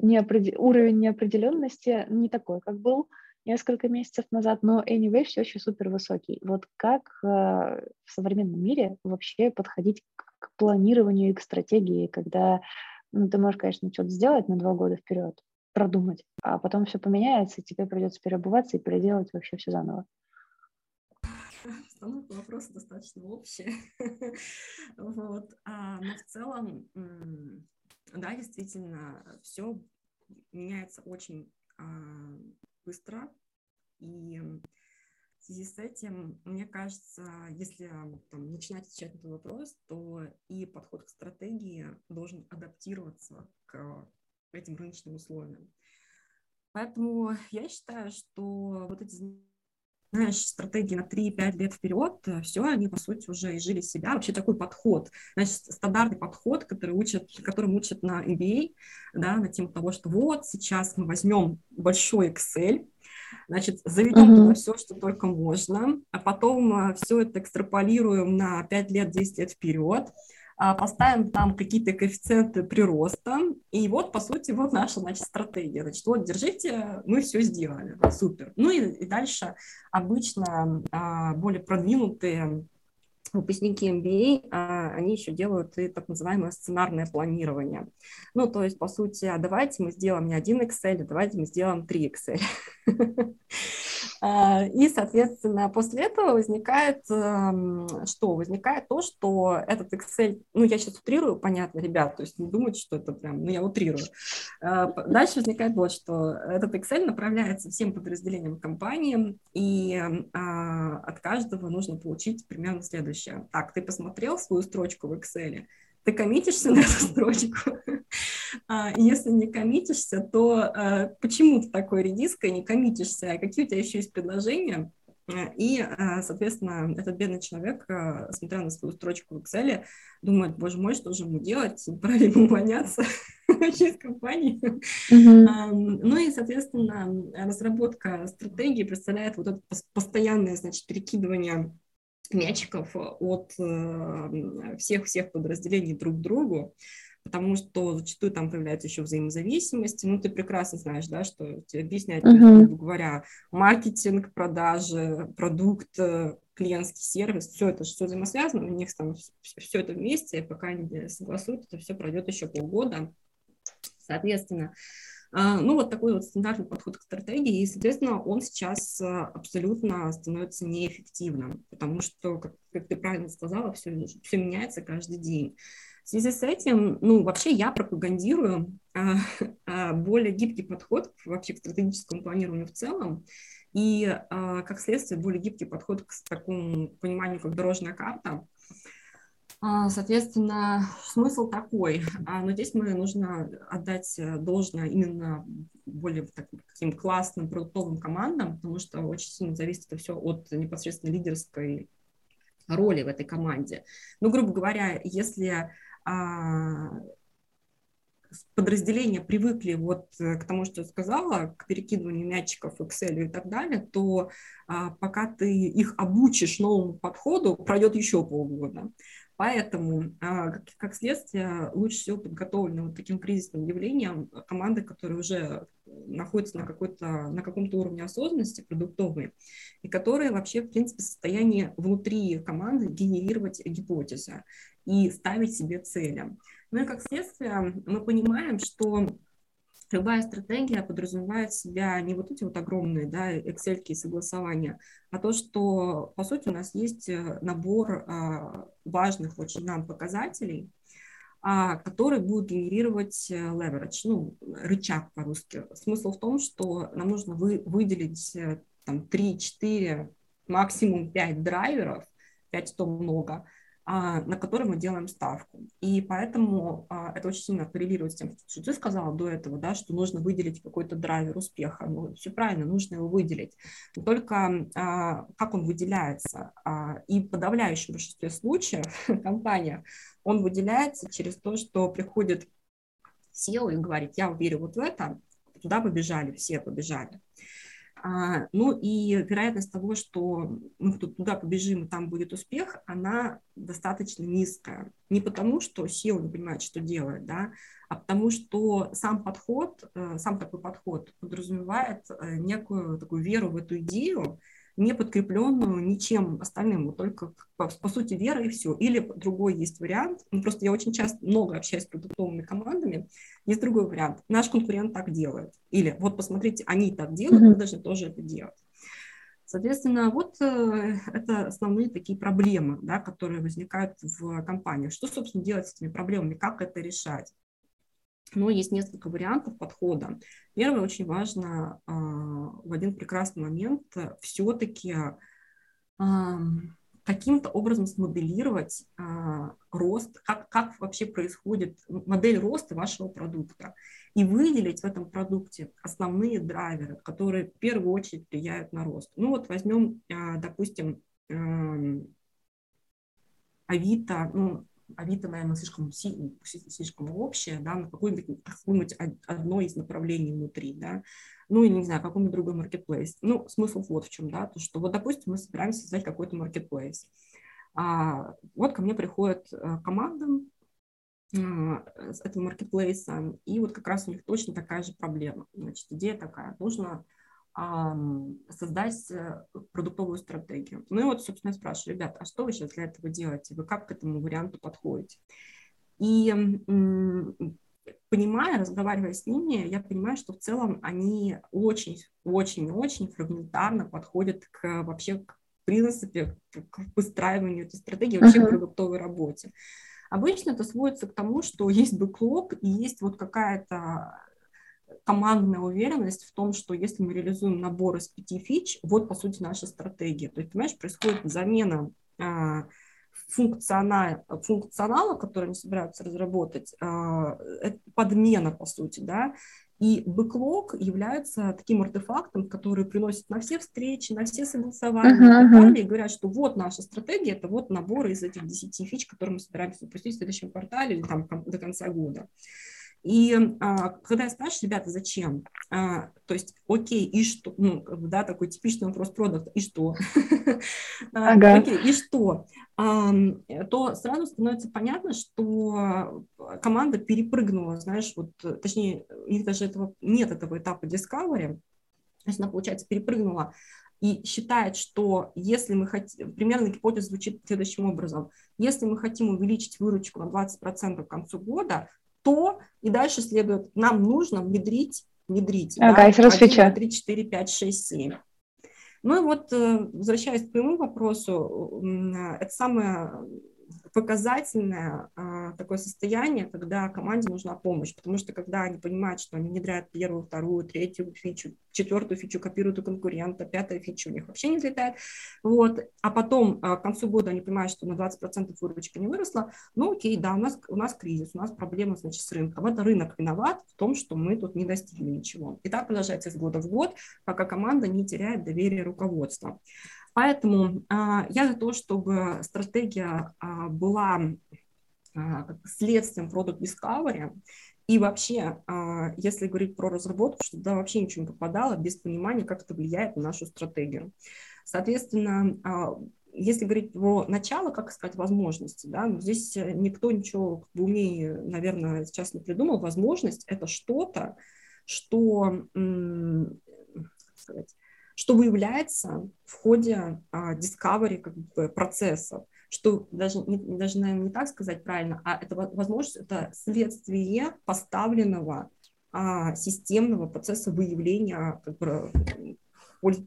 неопред... Уровень неопределенности не такой, как был несколько месяцев назад, но anyway все еще супер высокий. Вот как э, в современном мире вообще подходить к планированию и к стратегии, когда ну, ты можешь, конечно, что-то сделать на два года вперед, продумать, а потом все поменяется, и тебе придется переобуваться и переделать вообще все заново. Установка вопроса достаточно общая. вот. а, но в целом, да, действительно, все меняется очень а, быстро. И в связи с этим, мне кажется, если там, начинать отвечать на этот вопрос, то и подход к стратегии должен адаптироваться к этим рыночным условиям. Поэтому я считаю, что вот эти знаешь, стратегии на 3-5 лет вперед, все, они, по сути, уже изжили себя. Вообще такой подход, значит, стандартный подход, который учат, которым учат на MBA, да, на тему того, что вот сейчас мы возьмем большой Excel, значит, заведем uh-huh. туда все, что только можно, а потом э, все это экстраполируем на 5 лет, 10 лет вперед, поставим там какие-то коэффициенты прироста, и вот, по сути, вот наша, значит, стратегия. Значит, вот, держите, мы все сделали, супер. Ну и, и дальше обычно а, более продвинутые выпускники MBA, а, они еще делают и так называемое сценарное планирование. Ну, то есть, по сути, а давайте мы сделаем не один Excel, а давайте мы сделаем три Excel. А, и, соответственно, после этого возникает эм, что? Возникает то, что этот Excel, ну, я сейчас утрирую, понятно, ребят, то есть не думайте, что это прям, ну, я утрирую. А, дальше возникает вот, что этот Excel направляется всем подразделениям компании, и а, от каждого нужно получить примерно следующее. Так, ты посмотрел свою строчку в Excel, ты коммитишься на эту строчку? А, если не коммитишься, то а, почему ты такой редиской не коммитишься? А какие у тебя еще есть предложения? И, соответственно, этот бедный человек, смотря на свою строчку в Excel, думает, боже мой, что же ему делать, пора ли ему увольняться вообще из компании. Ну и, соответственно, разработка стратегии представляет вот это постоянное, значит, перекидывание мячиков от всех-всех подразделений друг к другу потому что зачастую там появляются еще взаимозависимости. Ну, ты прекрасно знаешь, да, что тебе объяснять, uh-huh. грубо говоря, маркетинг, продажи, продукт, э, клиентский сервис, все это все взаимосвязано, у них там все это вместе, и пока они согласуют, это все пройдет еще полгода. Соответственно, ну, вот такой вот стандартный подход к стратегии, и, соответственно, он сейчас э, абсолютно становится неэффективным, потому что, как, как ты правильно сказала, все, все меняется каждый день. В связи с этим, ну, вообще я пропагандирую а, а, более гибкий подход вообще к стратегическому планированию в целом, и, а, как следствие, более гибкий подход к такому пониманию, как дорожная карта. А, соответственно, смысл такой, а, но здесь мы нужно отдать должное именно более таким классным продуктовым командам, потому что очень сильно зависит это все от непосредственно лидерской роли в этой команде. Ну, грубо говоря, если а, подразделения привыкли вот э, к тому, что я сказала, к перекидыванию мячиков, Excel и так далее, то а, пока ты их обучишь новому подходу, пройдет еще полгода. Поэтому, а, как, следствие, лучше всего подготовлены вот таким кризисным явлением команды, которые уже находятся на, какой-то, на каком-то уровне осознанности продуктовой, и которые вообще, в принципе, в состоянии внутри команды генерировать гипотезы и ставить себе цели. Ну и как следствие мы понимаем, что любая стратегия подразумевает в себя не вот эти вот огромные да, Excel согласования, а то, что, по сути, у нас есть э, набор а, важных очень нам показателей, а, который будет генерировать э, leverage, ну, рычаг по-русски. Смысл в том, что нам нужно вы, выделить э, там 3-4, максимум 5 драйверов, 5 то много, на который мы делаем ставку. И поэтому а, это очень сильно коррелирует с тем, что ты сказала до этого, да, что нужно выделить какой-то драйвер успеха. Ну, все правильно, нужно его выделить. Но только а, как он выделяется? И в подавляющем большинстве случаев компания, он выделяется через то, что приходит SEO и говорит, я верю вот в это, туда побежали, все побежали. А, ну и вероятность того, что мы туда побежим и там будет успех, она достаточно низкая. Не потому, что SEO не понимает, что делает, да, а потому что сам подход, э, сам такой подход подразумевает э, некую такую веру в эту идею, не подкрепленную ничем остальным, вот только по, по сути вера и все. Или другой есть вариант, ну, просто я очень часто много общаюсь с продуктовыми командами, есть другой вариант, наш конкурент так делает. Или вот посмотрите, они так делают, мы должны тоже это делать. Соответственно, вот э, это основные такие проблемы, да, которые возникают в компаниях. Что, собственно, делать с этими проблемами, как это решать? Но есть несколько вариантов подхода. Первое, очень важно а, в один прекрасный момент все-таки каким-то образом смоделировать а, рост, как, как вообще происходит модель роста вашего продукта, и выделить в этом продукте основные драйверы, которые в первую очередь влияют на рост. Ну вот возьмем, а, допустим, Авито, ну, Авито, наверное, слишком, слишком общее, да, на какое-нибудь, какое-нибудь одно из направлений внутри, да, ну, и не знаю, какой-нибудь другой маркетплейс. Ну, смысл вот в чем, да, то, что вот, допустим, мы собираемся создать какой-то маркетплейс. А, вот ко мне приходит э, команда а, с этого маркетплейса, и вот как раз у них точно такая же проблема. Значит, идея такая, нужно создать э, продуктовую стратегию. Ну и вот, собственно, я спрашиваю, ребят, а что вы сейчас для этого делаете? Вы как к этому варианту подходите? И понимая, разговаривая с ними, я понимаю, что в целом они очень-очень-очень фрагментарно подходят к вообще к принципе, к выстраиванию этой стратегии, вообще uh-huh. к продуктовой работе. Обычно это сводится к тому, что есть бэклог и есть вот какая-то командная уверенность в том, что если мы реализуем набор из пяти фич, вот, по сути, наша стратегия. То есть, понимаешь, происходит замена а, функционала, функционала, который они собираются разработать, а, подмена, по сути, да, И бэклог является таким артефактом, который приносит на все встречи, на все согласования uh-huh, и так далее, и говорят, что вот наша стратегия, это вот набор из этих 10 фич, которые мы собираемся запустить в следующем квартале или там до конца года. И а, когда я спрашиваю, ребята, зачем? А, то есть, окей, и что? Ну, да, такой типичный вопрос продукта, и что? А, ага. Окей, и что? А, то сразу становится понятно, что команда перепрыгнула, знаешь, вот, точнее, у них даже этого, нет этого этапа discovery, то есть она, получается, перепрыгнула и считает, что если мы хотим, примерно гипотеза звучит следующим образом, если мы хотим увеличить выручку на 20% к концу года, то и дальше следует, нам нужно внедрить, внедрить, ага, да, 1, 3, 4, 5, 6, 7. Ну и вот, э, возвращаясь к твоему вопросу, это самое показательное а, такое состояние, когда команде нужна помощь, потому что когда они понимают, что они внедряют первую, вторую, третью фичу, четвертую фичу копируют у конкурента, пятая фича у них вообще не взлетает, вот, а потом а, к концу года они понимают, что на 20% выручка не выросла, ну окей, да, у нас, у нас кризис, у нас проблема, значит, с рынком, это рынок виноват в том, что мы тут не достигли ничего. И так продолжается из года в год, пока команда не теряет доверие руководства. Поэтому а, я за то, чтобы стратегия а, была следствием Product Discovery, и вообще, если говорить про разработку, чтобы туда вообще ничего не попадало без понимания, как это влияет на нашу стратегию. Соответственно, если говорить про начало, как искать возможности, да, ну, здесь никто ничего умнее, наверное, сейчас не придумал. Возможность – это что-то, что, как сказать, что выявляется в ходе а, discovery как бы, процессов, что даже, не, даже, наверное, не так сказать правильно, а это возможность, это следствие поставленного а, системного процесса выявления как бы,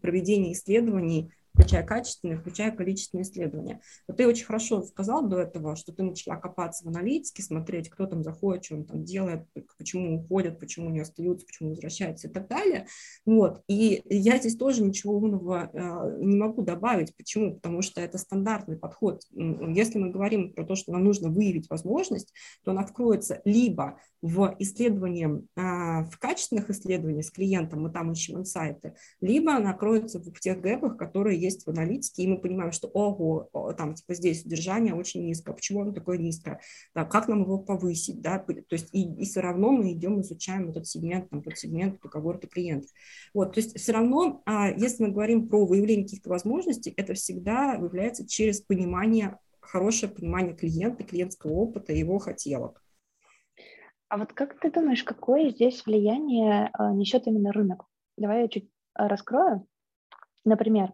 проведения исследований включая качественные, включая количественные исследования. Вот ты очень хорошо сказал до этого, что ты начала копаться в аналитике, смотреть, кто там заходит, что он там делает, почему уходят, почему не остаются, почему возвращаются и так далее. Вот. И я здесь тоже ничего умного э, не могу добавить. Почему? Потому что это стандартный подход. Если мы говорим про то, что нам нужно выявить возможность, то она откроется либо в исследовании, а, в качественных исследованиях с клиентом, мы там ищем инсайты, либо она кроется в тех гэпах, которые есть в аналитике, и мы понимаем, что, ого, там, типа, здесь содержание очень низкое, почему оно такое низкое, да, как нам его повысить, да, то есть и, и все равно мы идем, изучаем этот сегмент, там, подсегмент, по когорты клиентов. Вот, то есть все равно, а, если мы говорим про выявление каких-то возможностей, это всегда выявляется через понимание, хорошее понимание клиента, клиентского опыта, его хотелок. А вот как ты думаешь, какое здесь влияние э, несет именно рынок? Давай я чуть а, раскрою. Например,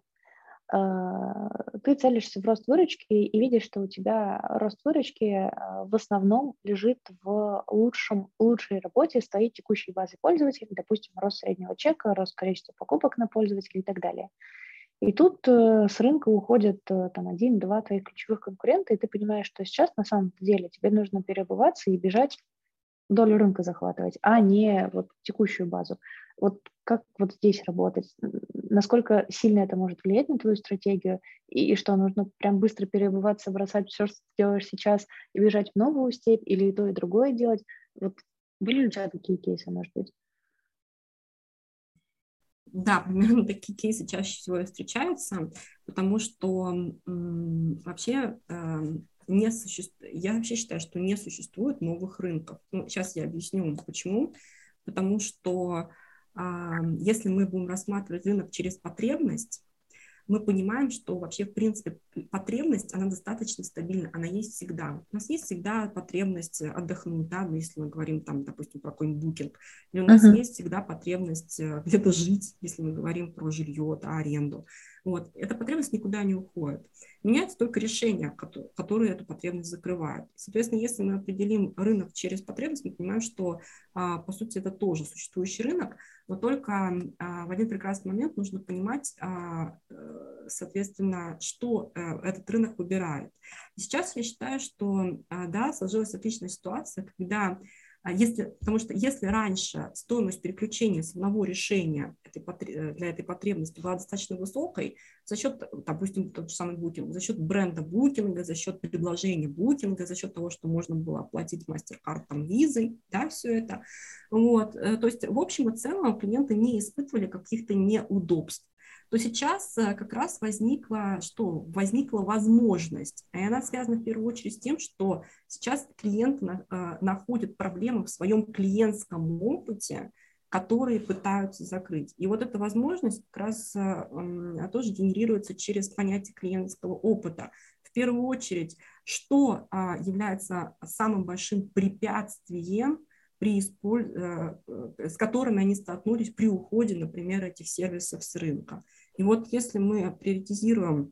ты целишься в рост выручки и видишь, что у тебя рост выручки э, в основном лежит в лучшем, лучшей работе с твоей текущей базой пользователей, допустим, рост среднего чека, рост количества покупок на пользователя и так далее. И тут э, с рынка уходят э, там один-два твоих ключевых конкурента, и ты понимаешь, что сейчас на самом деле тебе нужно переобуваться и бежать долю рынка захватывать, а не вот текущую базу. Вот как вот здесь работать? Насколько сильно это может влиять на твою стратегию? И, и что, нужно прям быстро перебываться, бросать все, что ты делаешь сейчас, и бежать в новую степь, или и то, и другое делать? Вот были ли у тебя такие кейсы, может быть? Да, примерно такие кейсы чаще всего встречаются, потому что вообще э, не существует, я вообще считаю, что не существует новых рынков. Ну, сейчас я объясню, почему. Потому что если мы будем рассматривать рынок через потребность, мы понимаем, что вообще, в принципе, потребность, она достаточно стабильна, она есть всегда. У нас есть всегда потребность отдохнуть, да, ну, если мы говорим там, допустим, про какой-нибудь букинг, или у нас uh-huh. есть всегда потребность э, где-то жить, если мы говорим про жилье, да, аренду. Вот. Эта потребность никуда не уходит. Меняется только решение, которые эту потребность закрывают. Соответственно, если мы определим рынок через потребность, мы понимаем, что, а, по сути, это тоже существующий рынок, но только а, в один прекрасный момент нужно понимать, а, э, соответственно, что э, этот рынок выбирает. сейчас я считаю, что, да, сложилась отличная ситуация, когда если, потому что если раньше стоимость переключения с одного решения этой, для этой потребности была достаточно высокой, за счет, допустим, тот же самый букинг, за счет бренда букинга, за счет предложения букинга, за счет того, что можно было оплатить мастер-карт там визой, да, все это. Вот. Э, то есть в общем и целом клиенты не испытывали каких-то неудобств то сейчас э, как раз возникла, что возникла возможность, и она связана в первую очередь с тем, что сейчас клиенты э, находят проблемы в своем клиентском опыте, которые пытаются закрыть. И вот эта возможность как раз э, тоже генерируется через понятие клиентского опыта. В первую очередь, что а, является самым большим препятствием при использ... с которыми они столкнулись при уходе, например, этих сервисов с рынка. И вот если мы приоритизируем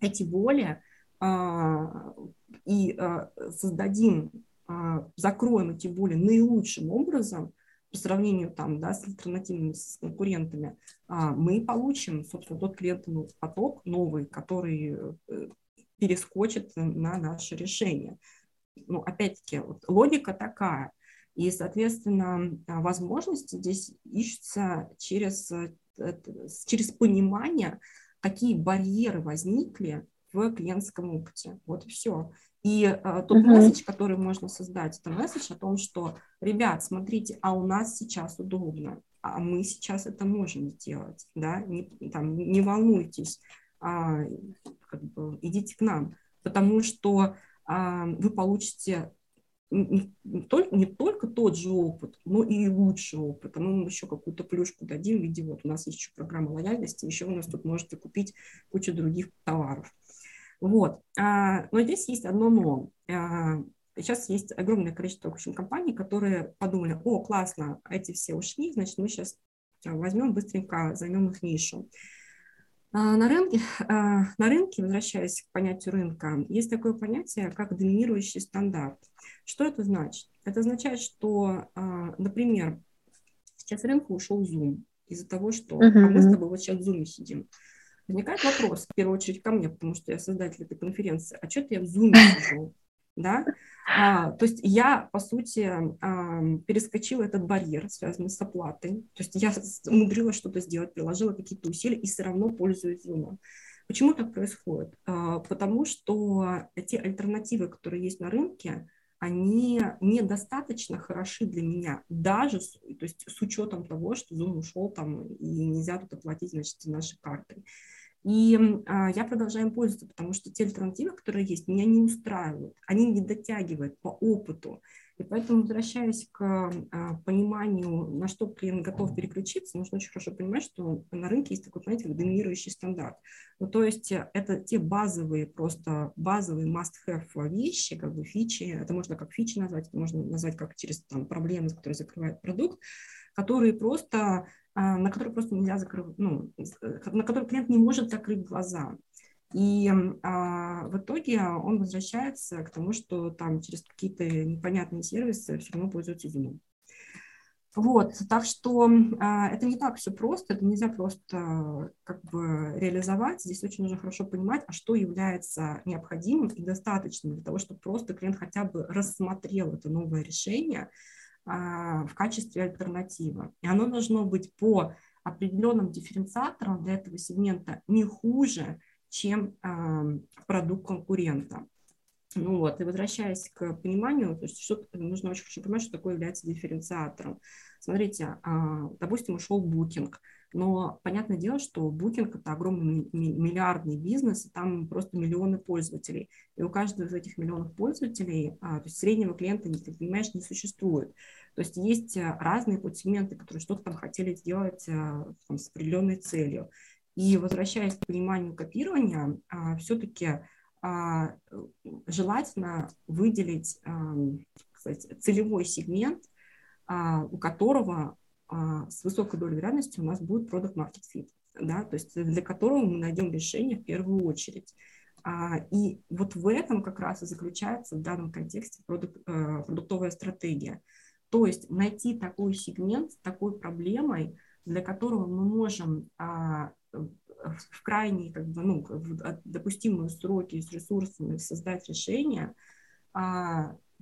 эти боли а, и а, создадим, а, закроем эти боли наилучшим образом по сравнению там, да, с альтернативными с конкурентами, а, мы получим, собственно, тот клиентный поток новый, который э, перескочит на наше решение. Ну, опять-таки, вот логика такая. И, соответственно, возможности здесь ищутся через через понимание, какие барьеры возникли в клиентском опыте. Вот и все. И э, тот uh-huh. месседж, который можно создать, это месседж о том, что, ребят, смотрите, а у нас сейчас удобно, а мы сейчас это можем сделать, да, не, там, не волнуйтесь, а, как бы, идите к нам, потому что а, вы получите не, только, не только тот же опыт, но и лучший опыт. А мы вам еще какую-то плюшку дадим в виде, вот у нас есть еще программа лояльности, еще у нас тут можете купить кучу других товаров. Вот. А, но здесь есть одно но. А, сейчас есть огромное количество в общем, компаний, которые подумали, о, классно, эти все ушли, значит, мы сейчас возьмем быстренько, займем их нишу. А, на рынке, а, на рынке, возвращаясь к понятию рынка, есть такое понятие, как доминирующий стандарт. Что это значит? Это означает, что, а, например, сейчас с рынка ушел Zoom из-за того, что uh-huh. а мы с тобой вот сейчас в Zoom сидим. Возникает вопрос, в первую очередь ко мне, потому что я создатель этой конференции, а что-то я в Zoom сижу, да? А, то есть я, по сути, а, перескочила этот барьер, связанный с оплатой. То есть я умудрилась что-то сделать, приложила какие-то усилия и все равно пользуюсь Zoom. Почему так происходит? А, потому что те альтернативы, которые есть на рынке, они недостаточно хороши для меня, даже с, то есть с учетом того, что Zoom ушел там и нельзя тут оплатить, значит, нашей картой. И а, я продолжаю им пользоваться, потому что те альтернативы, которые есть, меня не устраивают, они не дотягивают по опыту. И поэтому, возвращаясь к а, пониманию, на что клиент готов переключиться, нужно очень хорошо понимать, что на рынке есть такой понятие, доминирующий стандарт. Ну, то есть э, это те базовые, просто базовые must-have вещи, как бы фичи, это можно как фичи назвать, это можно назвать как через там, проблемы, которые закрывает продукт, которые просто на который просто нельзя закрыть, ну, э, на который клиент не может закрыть глаза. И а, в итоге он возвращается к тому, что там через какие-то непонятные сервисы все равно пользуются Zoom. Вот, так что а, это не так все просто, это нельзя просто как бы реализовать. Здесь очень нужно хорошо понимать, а что является необходимым и достаточным для того, чтобы просто клиент хотя бы рассмотрел это новое решение, а, в качестве альтернативы. И оно должно быть по определенным дифференциаторам для этого сегмента не хуже, чем а, продукт конкурента. Ну вот, и возвращаясь к пониманию, то есть что нужно очень хорошо понимать, что такое является дифференциатором. Смотрите, а, допустим, ушел букинг, но понятное дело, что букинг это огромный миллиардный бизнес, и там просто миллионы пользователей. И у каждого из этих миллионов пользователей, а, то есть среднего клиента, ты понимаешь, не существует. То есть есть а, разные подсегменты, которые что-то там хотели сделать там, с определенной целью. И возвращаясь к пониманию копирования, все-таки желательно выделить кстати, целевой сегмент, у которого а, с высокой долей вероятности у нас будет продукт market fit, да, то есть для которого мы найдем решение в первую очередь. А, и вот в этом как раз и заключается в данном контексте продукт, э, продуктовая стратегия. То есть найти такой сегмент с такой проблемой, для которого мы можем а, в крайние, как бы, ну, в допустимые сроки с ресурсами создать решение,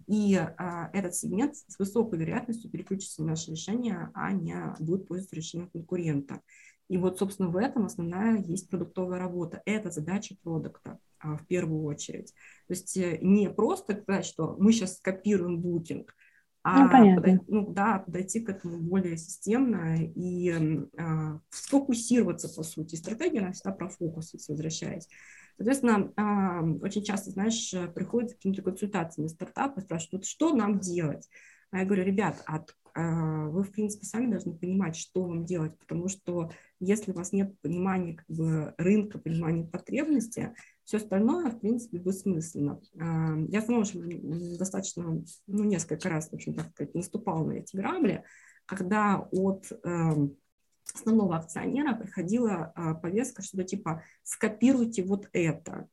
и а, этот сегмент с высокой вероятностью переключится на наше решение, а не будет пользоваться решением конкурента. И вот, собственно, в этом основная есть продуктовая работа. Это задача продукта а, в первую очередь. То есть э, не просто сказать, что мы сейчас скопируем бутинг, а ну, понятно. Подойти, ну, да, подойти к этому более системно и а, сфокусироваться, по сути. Стратегия, она всегда про фокус, если возвращаясь. Соответственно, очень часто, знаешь, приходят какие-то консультации на стартапы, спрашивают, что нам делать? А я говорю, ребят, а, а вы, в принципе, сами должны понимать, что вам делать, потому что если у вас нет понимания как бы, рынка, понимания потребности, все остальное, в принципе, бессмысленно. Я сама уже достаточно, ну, несколько раз, в общем, так сказать, наступала на эти грабли, когда от эм, основного акционера приходила а, повестка, что-то типа «скопируйте вот это».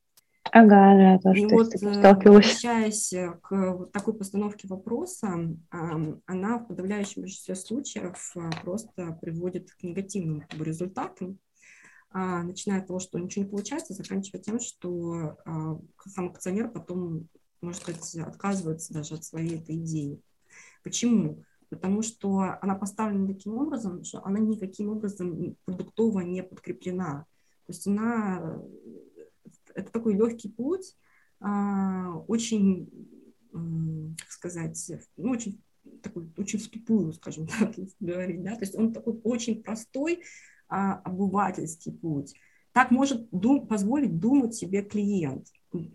Ага, да, тоже И вот, э, возвращаясь к вот такой постановке вопроса, она в подавляющем большинстве случаев а, просто приводит к негативным результатам, а, начиная от того, что ничего не получается, заканчивая тем, что сам акционер потом, может быть, отказывается даже от своей этой идеи. Почему? Потому что она поставлена таким образом, что она никаким образом продуктово не подкреплена. То есть она, это такой легкий путь, а, очень, как сказать, ну, очень такой, очень в тупую, скажем так, если говорить, да, то есть он такой очень простой а, обывательский путь. Так может дум, позволить думать себе клиент.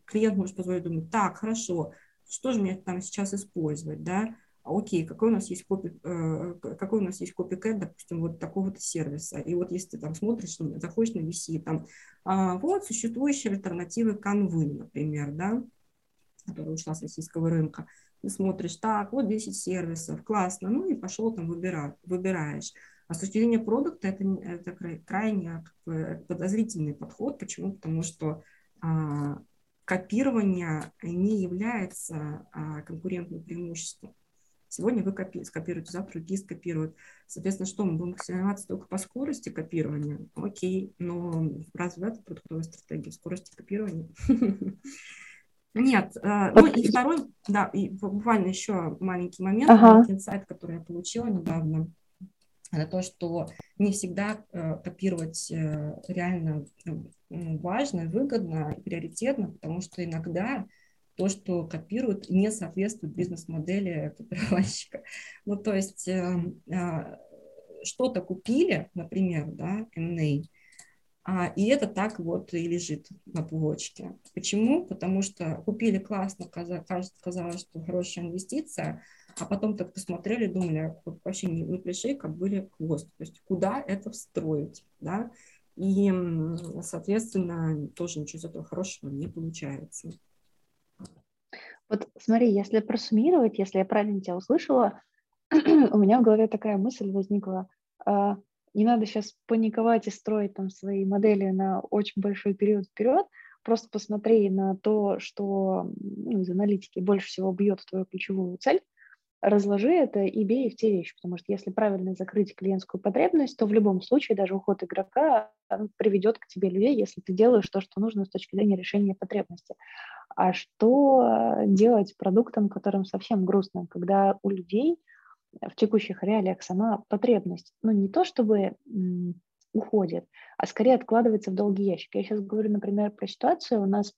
Клиент может позволить думать, так, хорошо, что же мне там сейчас использовать, да, окей, какой у нас есть копи, э, какой у нас есть копикэт, допустим, вот такого-то сервиса. И вот если ты там смотришь, заходишь на VC, там, а, вот существующие альтернативы канвы, например, да, которая ушла с российского рынка. Ты смотришь, так, вот 10 сервисов, классно, ну и пошел там выбирать, выбираешь. А зрения продукта это, это крайне бы, подозрительный подход. Почему? Потому что а, копирование не является а, конкурентным преимуществом. Сегодня вы копи- скопируете, завтра другие скопируют. Соответственно, что мы будем соревноваться только по скорости копирования? Окей, но разве это продуктовая стратегия скорости копирования? Нет, э, ну и второй, да, и буквально еще маленький момент, ага. инсайт, который я получила недавно, это то, что не всегда э, копировать э, реально важно, выгодно, приоритетно, потому что иногда то, что копируют, не соответствует бизнес-модели копировальщика. Ну, то есть э, э, что-то купили, например, да, M&A, а, и это так вот и лежит на полочке. Почему? Потому что купили классно, кажется, казалось, что хорошая инвестиция, а потом так посмотрели, думали, вообще не, пришли, как были хвост. То есть куда это встроить, да? И, соответственно, тоже ничего из этого хорошего не получается. Вот смотри, если просуммировать, если я правильно тебя услышала, у меня в голове такая мысль возникла. А, не надо сейчас паниковать и строить там свои модели на очень большой период вперед. Просто посмотри на то, что ну, из аналитики больше всего бьет в твою ключевую цель, разложи это и бей в те вещи, потому что если правильно закрыть клиентскую потребность, то в любом случае даже уход игрока приведет к тебе людей, если ты делаешь то, что нужно с точки зрения решения потребности. А что делать продуктом, которым совсем грустно, когда у людей в текущих реалиях сама потребность, ну не то чтобы уходит, а скорее откладывается в долгий ящик. Я сейчас говорю, например, про ситуацию. У нас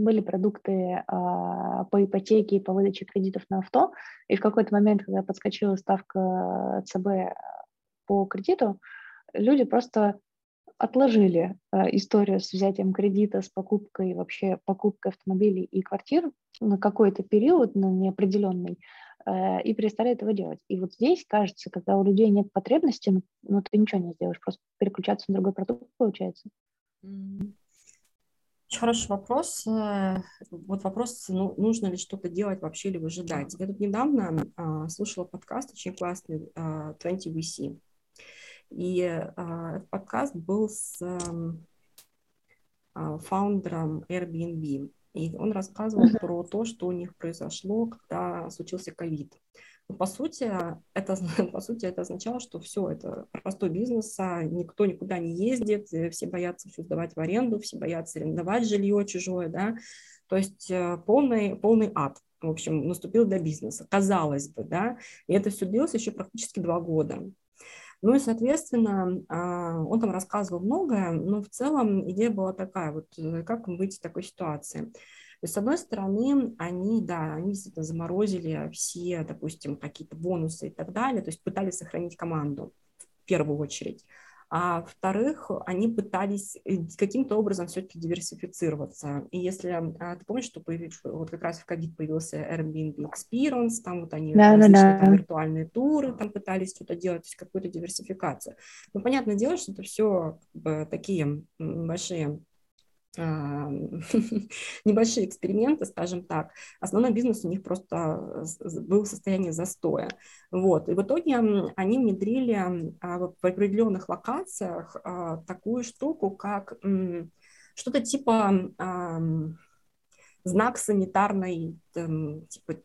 были продукты а, по ипотеке и по выдаче кредитов на авто, и в какой-то момент, когда подскочила ставка ЦБ по кредиту, люди просто отложили э, историю с взятием кредита, с покупкой, вообще покупкой автомобилей и квартир на какой-то период, на неопределенный, э, и перестали этого делать. И вот здесь, кажется, когда у людей нет потребности, ну, ну ты ничего не сделаешь, просто переключаться на другой продукт получается. Очень хороший вопрос. Э, вот вопрос, ну, нужно ли что-то делать вообще или выжидать. Я тут недавно а, слушала подкаст очень классный а, 20 VC. И а, подкаст был с а, фаундером Airbnb. И он рассказывал про то, что у них произошло, когда случился ковид. По сути, это, по сути, это означало, что все, это простой бизнес, а никто никуда не ездит, э, все боятся все сдавать в аренду, все боятся арендовать жилье чужое, да, то есть э, полный, полный ад. в общем, наступил для бизнеса, казалось бы, да, и это все длилось еще практически два года. Ну и, соответственно, а, он там рассказывал многое, но в целом идея была такая, вот э, как выйти из такой ситуации. То есть, с одной стороны, они, да, они действительно заморозили все, допустим, какие-то бонусы и так далее, то есть пытались сохранить команду в первую очередь. А во-вторых, они пытались э, каким-то образом все-таки диверсифицироваться. И если а, ты помнишь, что появился, вот как раз в ковид появился Airbnb Experience, там вот они да, да, да. Там, виртуальные туры там пытались что-то делать, то есть какую-то диверсификацию. Но понятное дело, что это все как бы, такие большие небольшие эксперименты, скажем так. Основной бизнес у них просто был в состоянии застоя. Вот. И в итоге они внедрили а, в определенных локациях а, такую штуку, как что-то типа знак санитарной типа,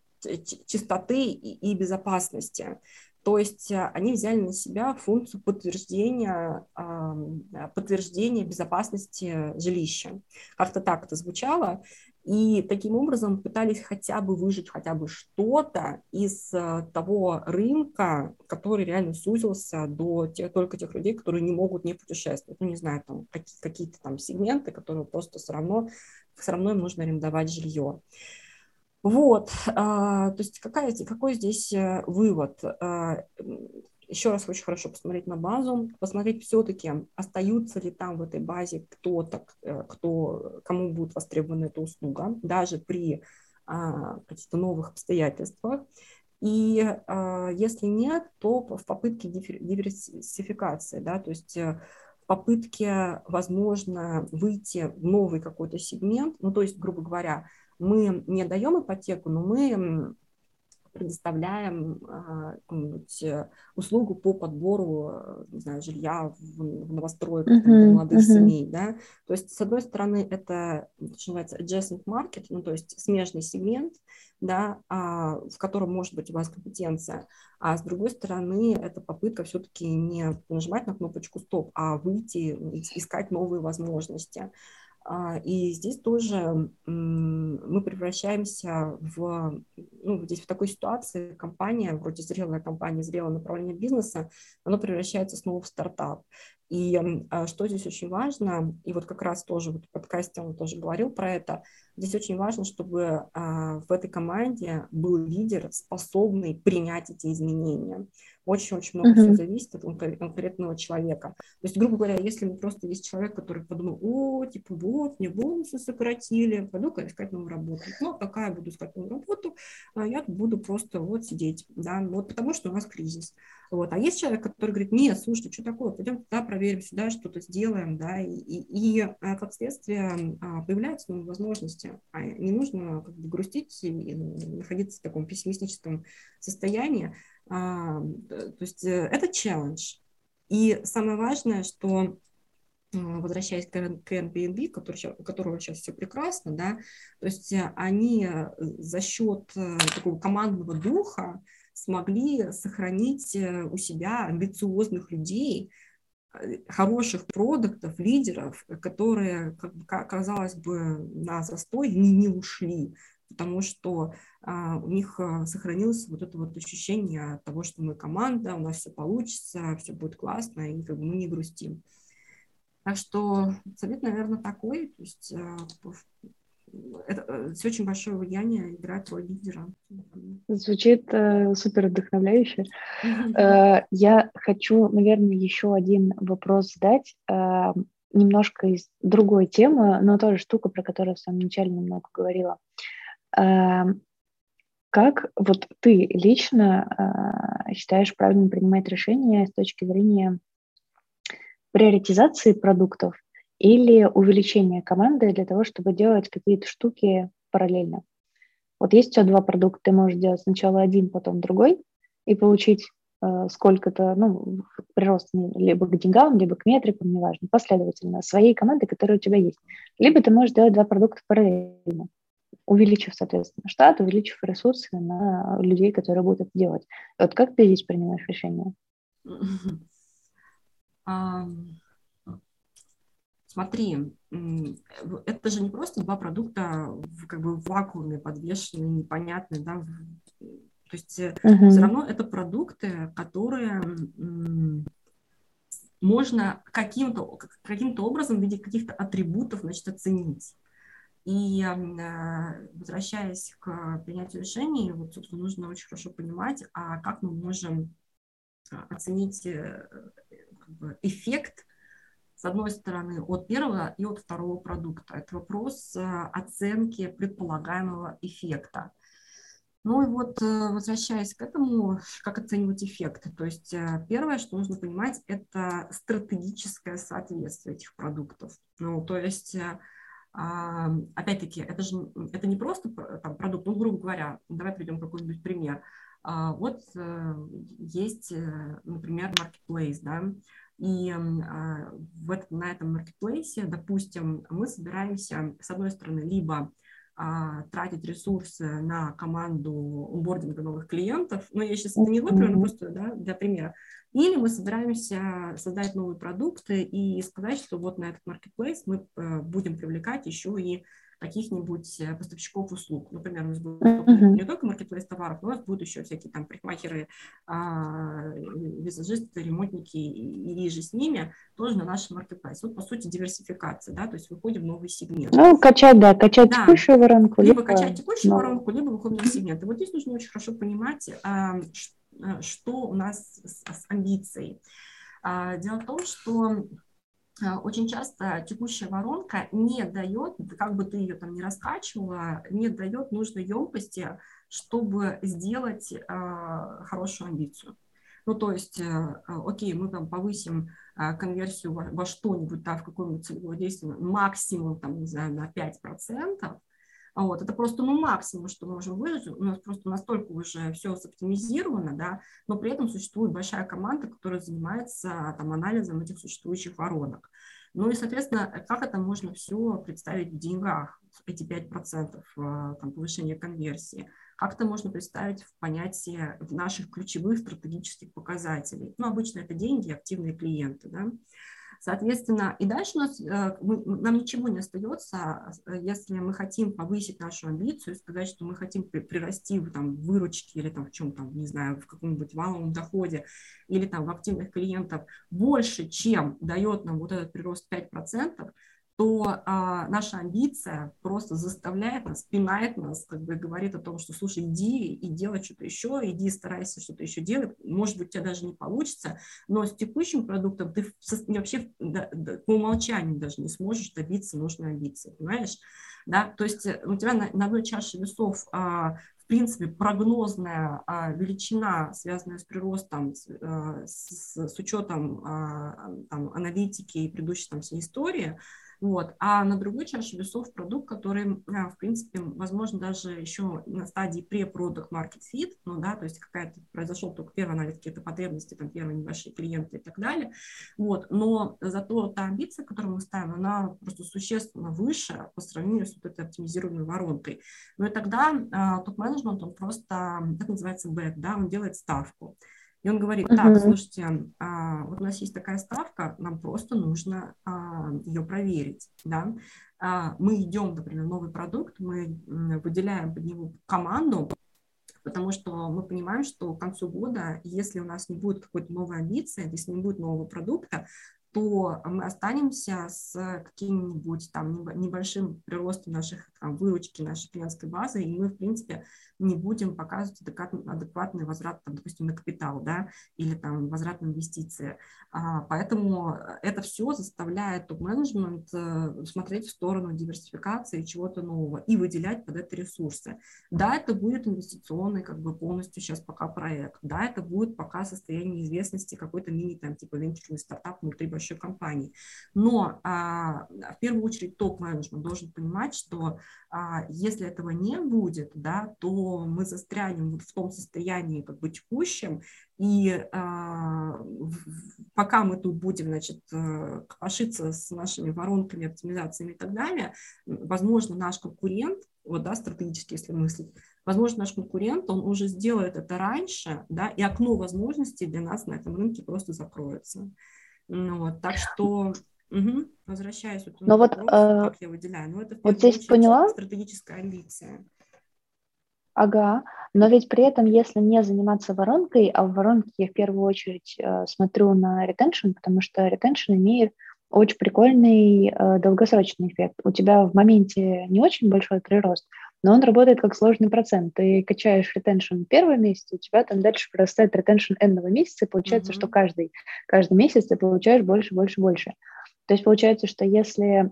чистоты и безопасности. То есть э, они взяли на себя функцию подтверждения, подтверждения безопасности жилища. Как-то так это звучало. И таким образом пытались хотя бы выжить хотя бы что-то из э, того рынка, который реально сузился до тех, только тех людей, которые не могут не путешествовать. Ну, не знаю, там какие-то там сегменты, которые просто все равно, все равно им нужно арендовать жилье. Вот, а, то есть какая, какой здесь э, вывод? А, еще раз очень хорошо посмотреть на базу, посмотреть все-таки, остаются ли там в этой базе кто-то, э, кто, кому будет востребована эта услуга, даже при а, каких-то новых обстоятельствах. И если нет, то в попытке диверсификации, да, то есть э, в попытке, возможно, выйти в новый какой-то сегмент, ну, то есть, грубо говоря, мы не даем ипотеку, но мы предоставляем а, э, услугу по подбору не знаю, жилья в, в новостройках uh-huh, для молодых uh-huh. семей. Да? То есть, с одной стороны, это, что называется, adjacent market, ну, то есть смежный сегмент, да, а, в котором может быть у вас компетенция, а с другой стороны, это попытка все-таки не нажимать на кнопочку стоп, а выйти, искать новые возможности. А, и здесь тоже мы превращаемся в, ну, здесь в такой ситуации компания, вроде зрелая компания, зрелое направление бизнеса, оно превращается снова в стартап. И а, что здесь очень важно, и вот как раз тоже вот в подкасте он тоже говорил про это, здесь очень важно, чтобы а, в этой команде был лидер, способный принять эти изменения. Очень-очень много uh-huh. все зависит от конкретного человека. То есть, грубо говоря, если просто есть человек, который подумал, о, типа, вот, мне бонусы сократили, пойду-ка искать новую работу. Ну, пока я буду искать новую работу, а, я буду просто вот сидеть, да, вот потому что у нас кризис. Вот. А есть человек, который говорит, нет, слушай, что такое, пойдем туда проверим, сюда что-то сделаем, да, и, и, и как следствие а, появляются новые возможности. А не нужно как бы, грустить и находиться в таком пессимистическом состоянии, а, то есть э, это челлендж. И самое важное, что возвращаясь к Airbnb, у которого сейчас все прекрасно, да, то есть э, они э, за счет такого командного духа смогли сохранить у себя амбициозных людей, хороших продуктов, лидеров, которые, как казалось бы, на застой не, не ушли потому что а, у них а, сохранилось вот это вот ощущение того, что мы команда, у нас все получится, все будет классно, и как бы мы не грустим. Так что совет, наверное, такой, то есть а, это э, все очень большое влияние играет роль лидера. Звучит э, супер вдохновляюще. Э, я хочу, наверное, еще один вопрос задать. Э, немножко из другой темы, но тоже штука, про которую в самом начале немного говорила. Эм, как вот ты лично э, считаешь правильно принимать решения с точки зрения приоритизации продуктов или увеличения команды для того, чтобы делать какие-то штуки параллельно? Вот есть у тебя два продукта, ты можешь делать сначала один, потом другой и получить э, сколько-то, ну, прирост либо к деньгам, либо к метрикам, неважно, последовательно, своей команды, которая у тебя есть. Либо ты можешь делать два продукта параллельно увеличив, соответственно, штат, увеличив ресурсы на людей, которые будут это делать. Вот как ты здесь принимаешь решение? Смотри, это же не просто два продукта как бы в вакууме подвешенные, непонятные, да, то есть uh-huh. все равно это продукты, которые можно каким-то каким образом в виде каких-то атрибутов значит, оценить. И э, возвращаясь к принятию решений, вот, собственно, нужно очень хорошо понимать, а как мы можем а, оценить э, как бы, эффект, с одной стороны, от первого и от второго продукта. Это вопрос э, оценки предполагаемого эффекта. Ну и вот, возвращаясь к этому, как оценивать эффекты. То есть первое, что нужно понимать, это стратегическое соответствие этих продуктов. Ну, то есть опять-таки, это же это не просто там, продукт, ну, грубо говоря, давай приведем какой-нибудь пример. А, вот э, есть, э, например, marketplace, да, и а, в этот, на этом marketplace, допустим, мы собираемся, с одной стороны, либо а, тратить ресурсы на команду онбординга новых клиентов, но я сейчас это не говорю, просто да, для примера, или мы собираемся создать новые продукты и сказать, что вот на этот marketplace мы э, будем привлекать еще и каких-нибудь э, поставщиков услуг. Например, у нас будет uh-huh. не только маркетплейс товаров, но у нас будут еще всякие там парикмахеры, а, визажисты, ремонтники и, и же с ними тоже на нашем маркетплейсе. Вот, по сути, диверсификация, да, то есть выходим в новый сегмент. Ну, качать, да, качать да. текущую воронку. Либо, либо качать текущую но... воронку, либо выходим в новый сегмент. И вот здесь нужно очень хорошо понимать, Э, что у нас с, с амбицией. А, дело в том, что э, очень часто текущая воронка не дает, как бы ты ее там не раскачивала, не дает нужной емкости, чтобы сделать э, хорошую амбицию. Ну, то есть, окей, мы там повысим конверсию во, что-нибудь, да, в какое-нибудь целевое действие максимум, там, не знаю, на 5%, вот, это просто ну, максимум, что мы можем выжить. У нас просто настолько уже все соптимизировано, да, но при этом существует большая команда, которая занимается там, анализом этих существующих воронок. Ну и, соответственно, как это можно все представить в деньгах, эти 5% а, там, повышения конверсии? Как это можно представить в понятии наших ключевых стратегических показателей? Ну, обычно это деньги, активные клиенты, да. Соответственно, и дальше у нас, э, нам ничего не остается, э, если мы хотим повысить нашу амбицию, сказать, что мы хотим прирасти в там, выручке или там, в чем там, не знаю, в каком-нибудь валовом доходе или там в активных клиентов больше, чем дает нам вот этот прирост 5%, то а, наша амбиция просто заставляет нас, пинает нас, как бы говорит о том, что, слушай, иди и делай что-то еще, иди старайся что-то еще делать, может быть, у тебя даже не получится, но с текущим продуктом ты вообще да, да, по умолчанию даже не сможешь добиться нужной амбиции, понимаешь? Да? То есть э, у тебя на, на одной чаше весов а, в принципе, прогнозная а, величина, связанная с приростом, с, а, с, с учетом а, там, аналитики и предыдущей там всей истории, вот. А на другой чаше весов продукт, который, а, в принципе, возможно, даже еще на стадии pre-product market fit, ну да, то есть какая-то произошел только первый анализ, какие-то потребности, там первые небольшие клиенты и так далее. Вот. Но зато та амбиция, которую мы ставим, она просто существенно выше по сравнению с вот этой оптимизированной воронкой. Ну и тогда а, топ-менеджмент, он просто, так называется, бэк, да, он делает ставку. И он говорит, так, uh-huh. слушайте, а, вот у нас есть такая ставка, нам просто нужно а, ее проверить, да. А, мы идем, например, новый продукт, мы выделяем под него команду, потому что мы понимаем, что к концу года, если у нас не будет какой-то новой амбиции, если не будет нового продукта, то мы останемся с каким-нибудь там небольшим приростом наших там, выручки, нашей клиентской базы, и мы, в принципе, не будем показывать адекватный, возврат, там, допустим, на капитал, да, или там возврат на инвестиции. А, поэтому это все заставляет топ-менеджмент э, смотреть в сторону диверсификации чего-то нового и выделять под это ресурсы. Да, это будет инвестиционный как бы полностью сейчас пока проект, да, это будет пока состояние известности какой-то мини там типа венчурный стартап внутри большой компании. Но а, в первую очередь топ-менеджмент должен понимать, что а, если этого не будет, да, то мы застрянем в том состоянии как бы текущем, и а, пока мы тут будем, значит, э, копошиться с нашими воронками, оптимизациями и так далее, возможно, наш конкурент, вот, да, стратегически, если мыслить, возможно, наш конкурент, он уже сделает это раньше, да, и окно возможностей для нас на этом рынке просто закроется. Ну, вот, так что Угу. Возвращаясь вот Но вот, вопрос, э, как я выделяю, ну это вот здесь поняла? стратегическая амбиция. Ага, но ведь при этом, если не заниматься воронкой, а в воронке я в первую очередь э, смотрю на ретеншн, потому что ретеншн имеет очень прикольный э, долгосрочный эффект. У тебя в моменте не очень большой прирост, но он работает как сложный процент. Ты качаешь ретеншн первый месяц, у тебя там дальше прорастает ретеншн энного месяца, и получается, mm-hmm. что каждый, каждый месяц ты получаешь больше, больше, больше. То есть получается, что если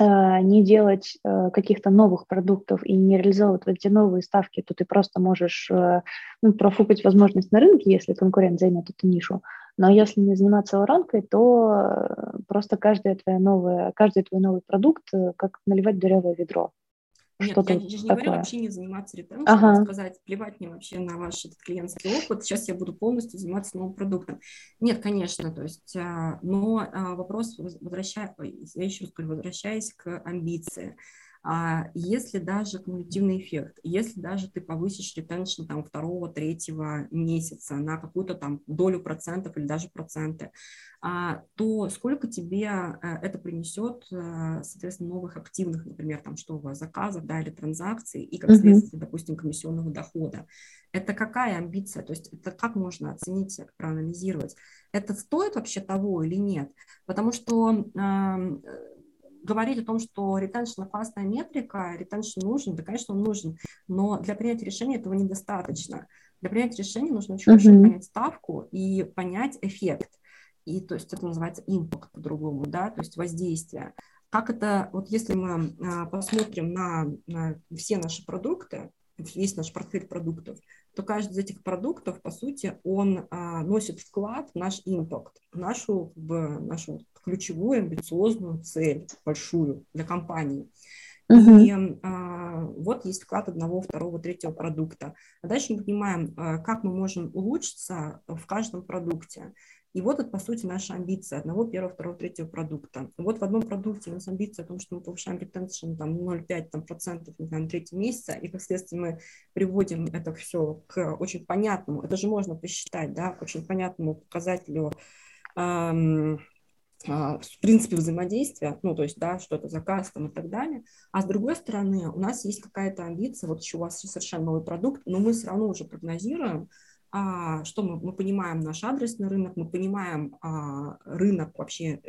Э, не делать э, каких-то новых продуктов и не реализовывать эти новые ставки, то ты просто можешь э, ну, профукать возможность на рынке, если конкурент займет эту нишу. Но если не заниматься воронкой, то просто каждый твой новый, каждый твой новый продукт как наливать дырявое ведро. Нет, я, я же не такое? говорю вообще не заниматься ретеншеном, ага. сказать, плевать мне вообще на ваш этот клиентский опыт, сейчас я буду полностью заниматься новым продуктом. Нет, конечно, то есть, а, но а, вопрос, возвращая, я еще раз говорю, возвращаясь к амбиции. А если даже кумулятивный эффект, если даже ты повысишь ретеншн там второго, третьего месяца на какую-то там долю процентов или даже проценты, а, то сколько тебе э, это принесет, э, соответственно, новых активных, например, там что у вас, заказов, да, или транзакций, и как следствие, допустим, комиссионного дохода. Это какая амбиция, то есть это как можно оценить, проанализировать? Это стоит вообще того или нет? Потому что говорить о том, что ретеншн опасная метрика, ретеншн нужен, да, конечно, он нужен, но для принятия решения этого недостаточно. Для принятия решения нужно очень хорошо uh-huh. понять ставку и понять эффект. И то есть это называется импакт по-другому, да, то есть воздействие. Как это, вот если мы а, посмотрим на, на все наши продукты, весь наш портфель продуктов, то каждый из этих продуктов, по сути, он а, носит вклад в наш импакт, в нашу, в нашу ключевую амбициозную цель, большую для компании. Uh-huh. И а, вот есть вклад одного, второго, третьего продукта. А дальше мы понимаем, а, как мы можем улучшиться в каждом продукте. И вот это, по сути, наша амбиция одного, первого, второго, третьего продукта. Вот в одном продукте у нас амбиция о том, что мы повышаем ретеншн там 0,5 там, процентов на третьем месяце, и, как следствие, мы приводим это все к очень понятному, это же можно посчитать, да, к очень понятному показателю эм, в принципе взаимодействия, ну, то есть, да, что это заказ там и так далее. А с другой стороны, у нас есть какая-то амбиция, вот еще у вас совершенно новый продукт, но мы все равно уже прогнозируем, что мы, мы понимаем наш адресный рынок, мы понимаем а, рынок вообще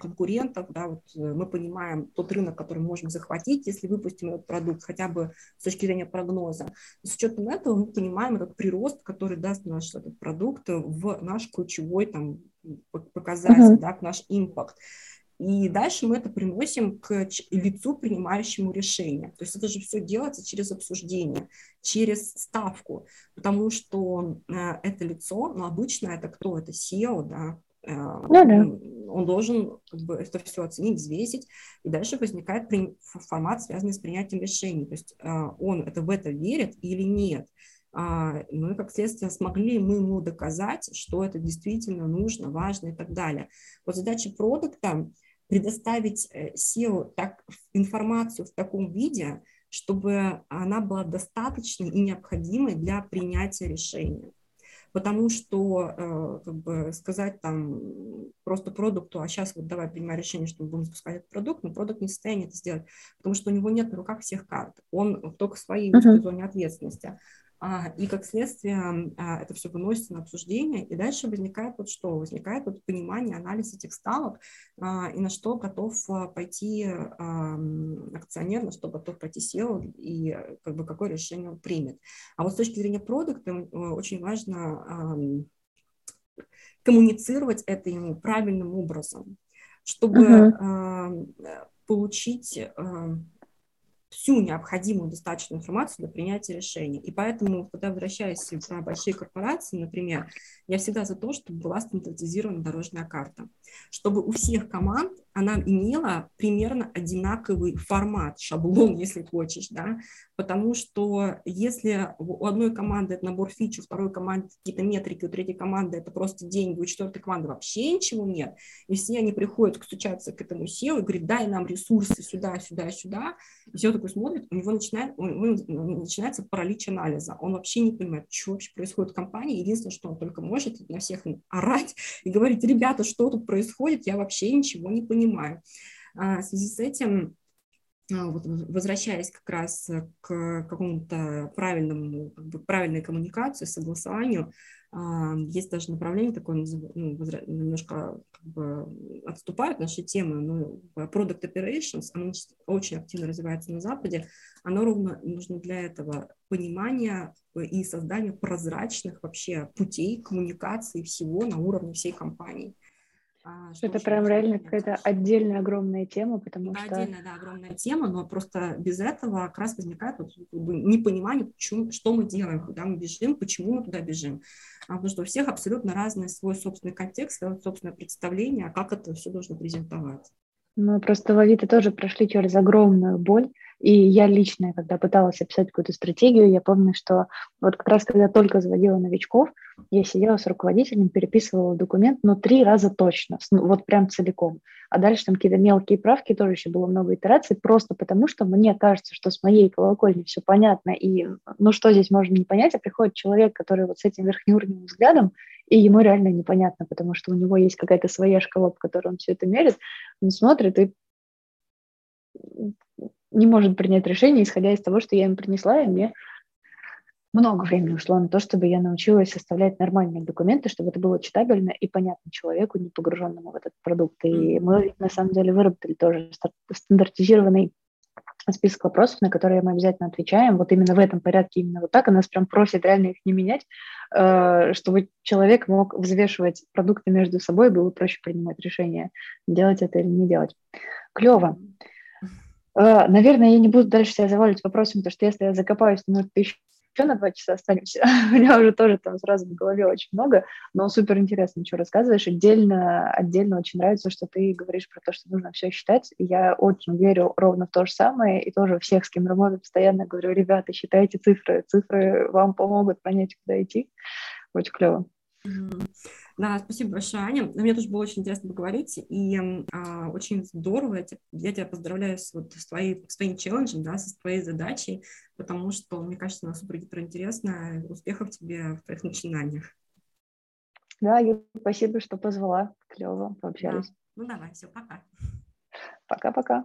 конкурентов, да, вот э, мы понимаем тот рынок, который мы можем захватить, если выпустим этот продукт, хотя бы с точки зрения прогноза. С учетом этого мы понимаем этот прирост, который даст наш этот продукт в наш ключевой там показатель, uh-huh. да, наш импакт. И дальше мы это приносим к лицу, принимающему решение. То есть это же все делается через обсуждение, через ставку, потому что э, это лицо, ну, обычно это кто? Это SEO, да, э, ну, да. он должен как бы, это все оценить, взвесить, и дальше возникает при, формат, связанный с принятием решений. То есть э, он это в это верит или нет. А, ну и как следствие смогли мы ему доказать, что это действительно нужно, важно и так далее. Вот задача продукта предоставить SEO э, так, информацию в таком виде, чтобы она была достаточной и необходимой для принятия решения. Потому что э, как бы сказать там просто продукту, а сейчас вот давай принимай решение, что мы будем запускать этот продукт, но продукт не в состоянии это сделать, потому что у него нет на руках всех карт, он только в своей uh-huh. зоне ответственности. А, и как следствие а, это все выносится на обсуждение, и дальше возникает вот что? Возникает вот понимание, анализ этих ставок, а, и на что готов пойти акционер, на что готов пойти SEO, и как бы какое решение он примет. А вот с точки зрения продукта очень важно коммуницировать это ему правильным образом, чтобы uh-huh. получить всю необходимую достаточную информацию для принятия решения. И поэтому, когда возвращаясь про большие корпорации, например, я всегда за то, чтобы была стандартизирована дорожная карта, чтобы у всех команд она имела примерно одинаковый формат, шаблон, если хочешь, да, потому что если у одной команды это набор фич, у второй команды какие-то метрики, у третьей команды это просто деньги, у четвертой команды вообще ничего нет, и все они приходят стучаться к этому SEO и говорят, дай нам ресурсы сюда, сюда, сюда, и все такой смотрит, у него начинает, у него начинается паралич анализа, он вообще не понимает, что вообще происходит в компании, единственное, что он только может на всех орать и говорить, ребята, что тут происходит, я вообще ничего не понимаю, понимаю. А, в связи с этим а, вот возвращаясь как раз к какому-то правильному, как бы правильной коммуникации, согласованию, а, есть даже направление такое, ну, немножко как бы отступают наши темы, но Product Operations, оно очень активно развивается на Западе, оно ровно нужно для этого понимания и создания прозрачных вообще путей коммуникации всего на уровне всей компании. А, что это прям реально какая-то отдельная огромная тема, потому это что... Отдельная, да, огромная тема, но просто без этого как раз возникает вот, непонимание, почему, что мы делаем, куда мы бежим, почему мы туда бежим. А, потому что у всех абсолютно разный свой собственный контекст, свое собственное представление, а как это все должно презентоваться. Мы просто в Авито тоже прошли через огромную боль, и я лично, когда пыталась описать какую-то стратегию, я помню, что вот как раз когда только заводила новичков, я сидела с руководителем, переписывала документ, но три раза точно, вот прям целиком. А дальше там какие-то мелкие правки, тоже еще было много итераций, просто потому что мне кажется, что с моей колокольни все понятно, и ну что здесь можно не понять, а приходит человек, который вот с этим верхнеуровневым взглядом, и ему реально непонятно, потому что у него есть какая-то своя шкала, по которой он все это мерит, он смотрит и не может принять решение, исходя из того, что я им принесла, и мне много времени ушло на то, чтобы я научилась составлять нормальные документы, чтобы это было читабельно и понятно человеку, не погруженному в этот продукт. И мы, на самом деле, выработали тоже стандартизированный список вопросов, на которые мы обязательно отвечаем. Вот именно в этом порядке, именно вот так. И нас прям просит реально их не менять, э, чтобы человек мог взвешивать продукты между собой, было проще принимать решение, делать это или не делать. Клево. Э, наверное, я не буду дальше себя заваливать вопросами, потому что если я закопаюсь, то, может, ты еще на два часа останемся. У меня уже тоже там сразу в голове очень много, но супер интересно, что рассказываешь. Отдельно, отдельно очень нравится, что ты говоришь про то, что нужно все считать. Я очень верю ровно в то же самое, и тоже всех, с кем работаю, постоянно говорю, ребята, считайте цифры, цифры вам помогут понять, куда идти. Очень клево. Да, спасибо большое, Аня. Мне тоже было очень интересно поговорить, и а, очень здорово. Я тебя, я тебя поздравляю с, вот, с, твоей, с твоим челленджем, да, со твоей задачей, потому что, мне кажется, она супер интересно. Успехов тебе в твоих начинаниях. Да, Юля, спасибо, что позвала. Клево, пообщались. Да. Ну давай, все, пока. Пока-пока.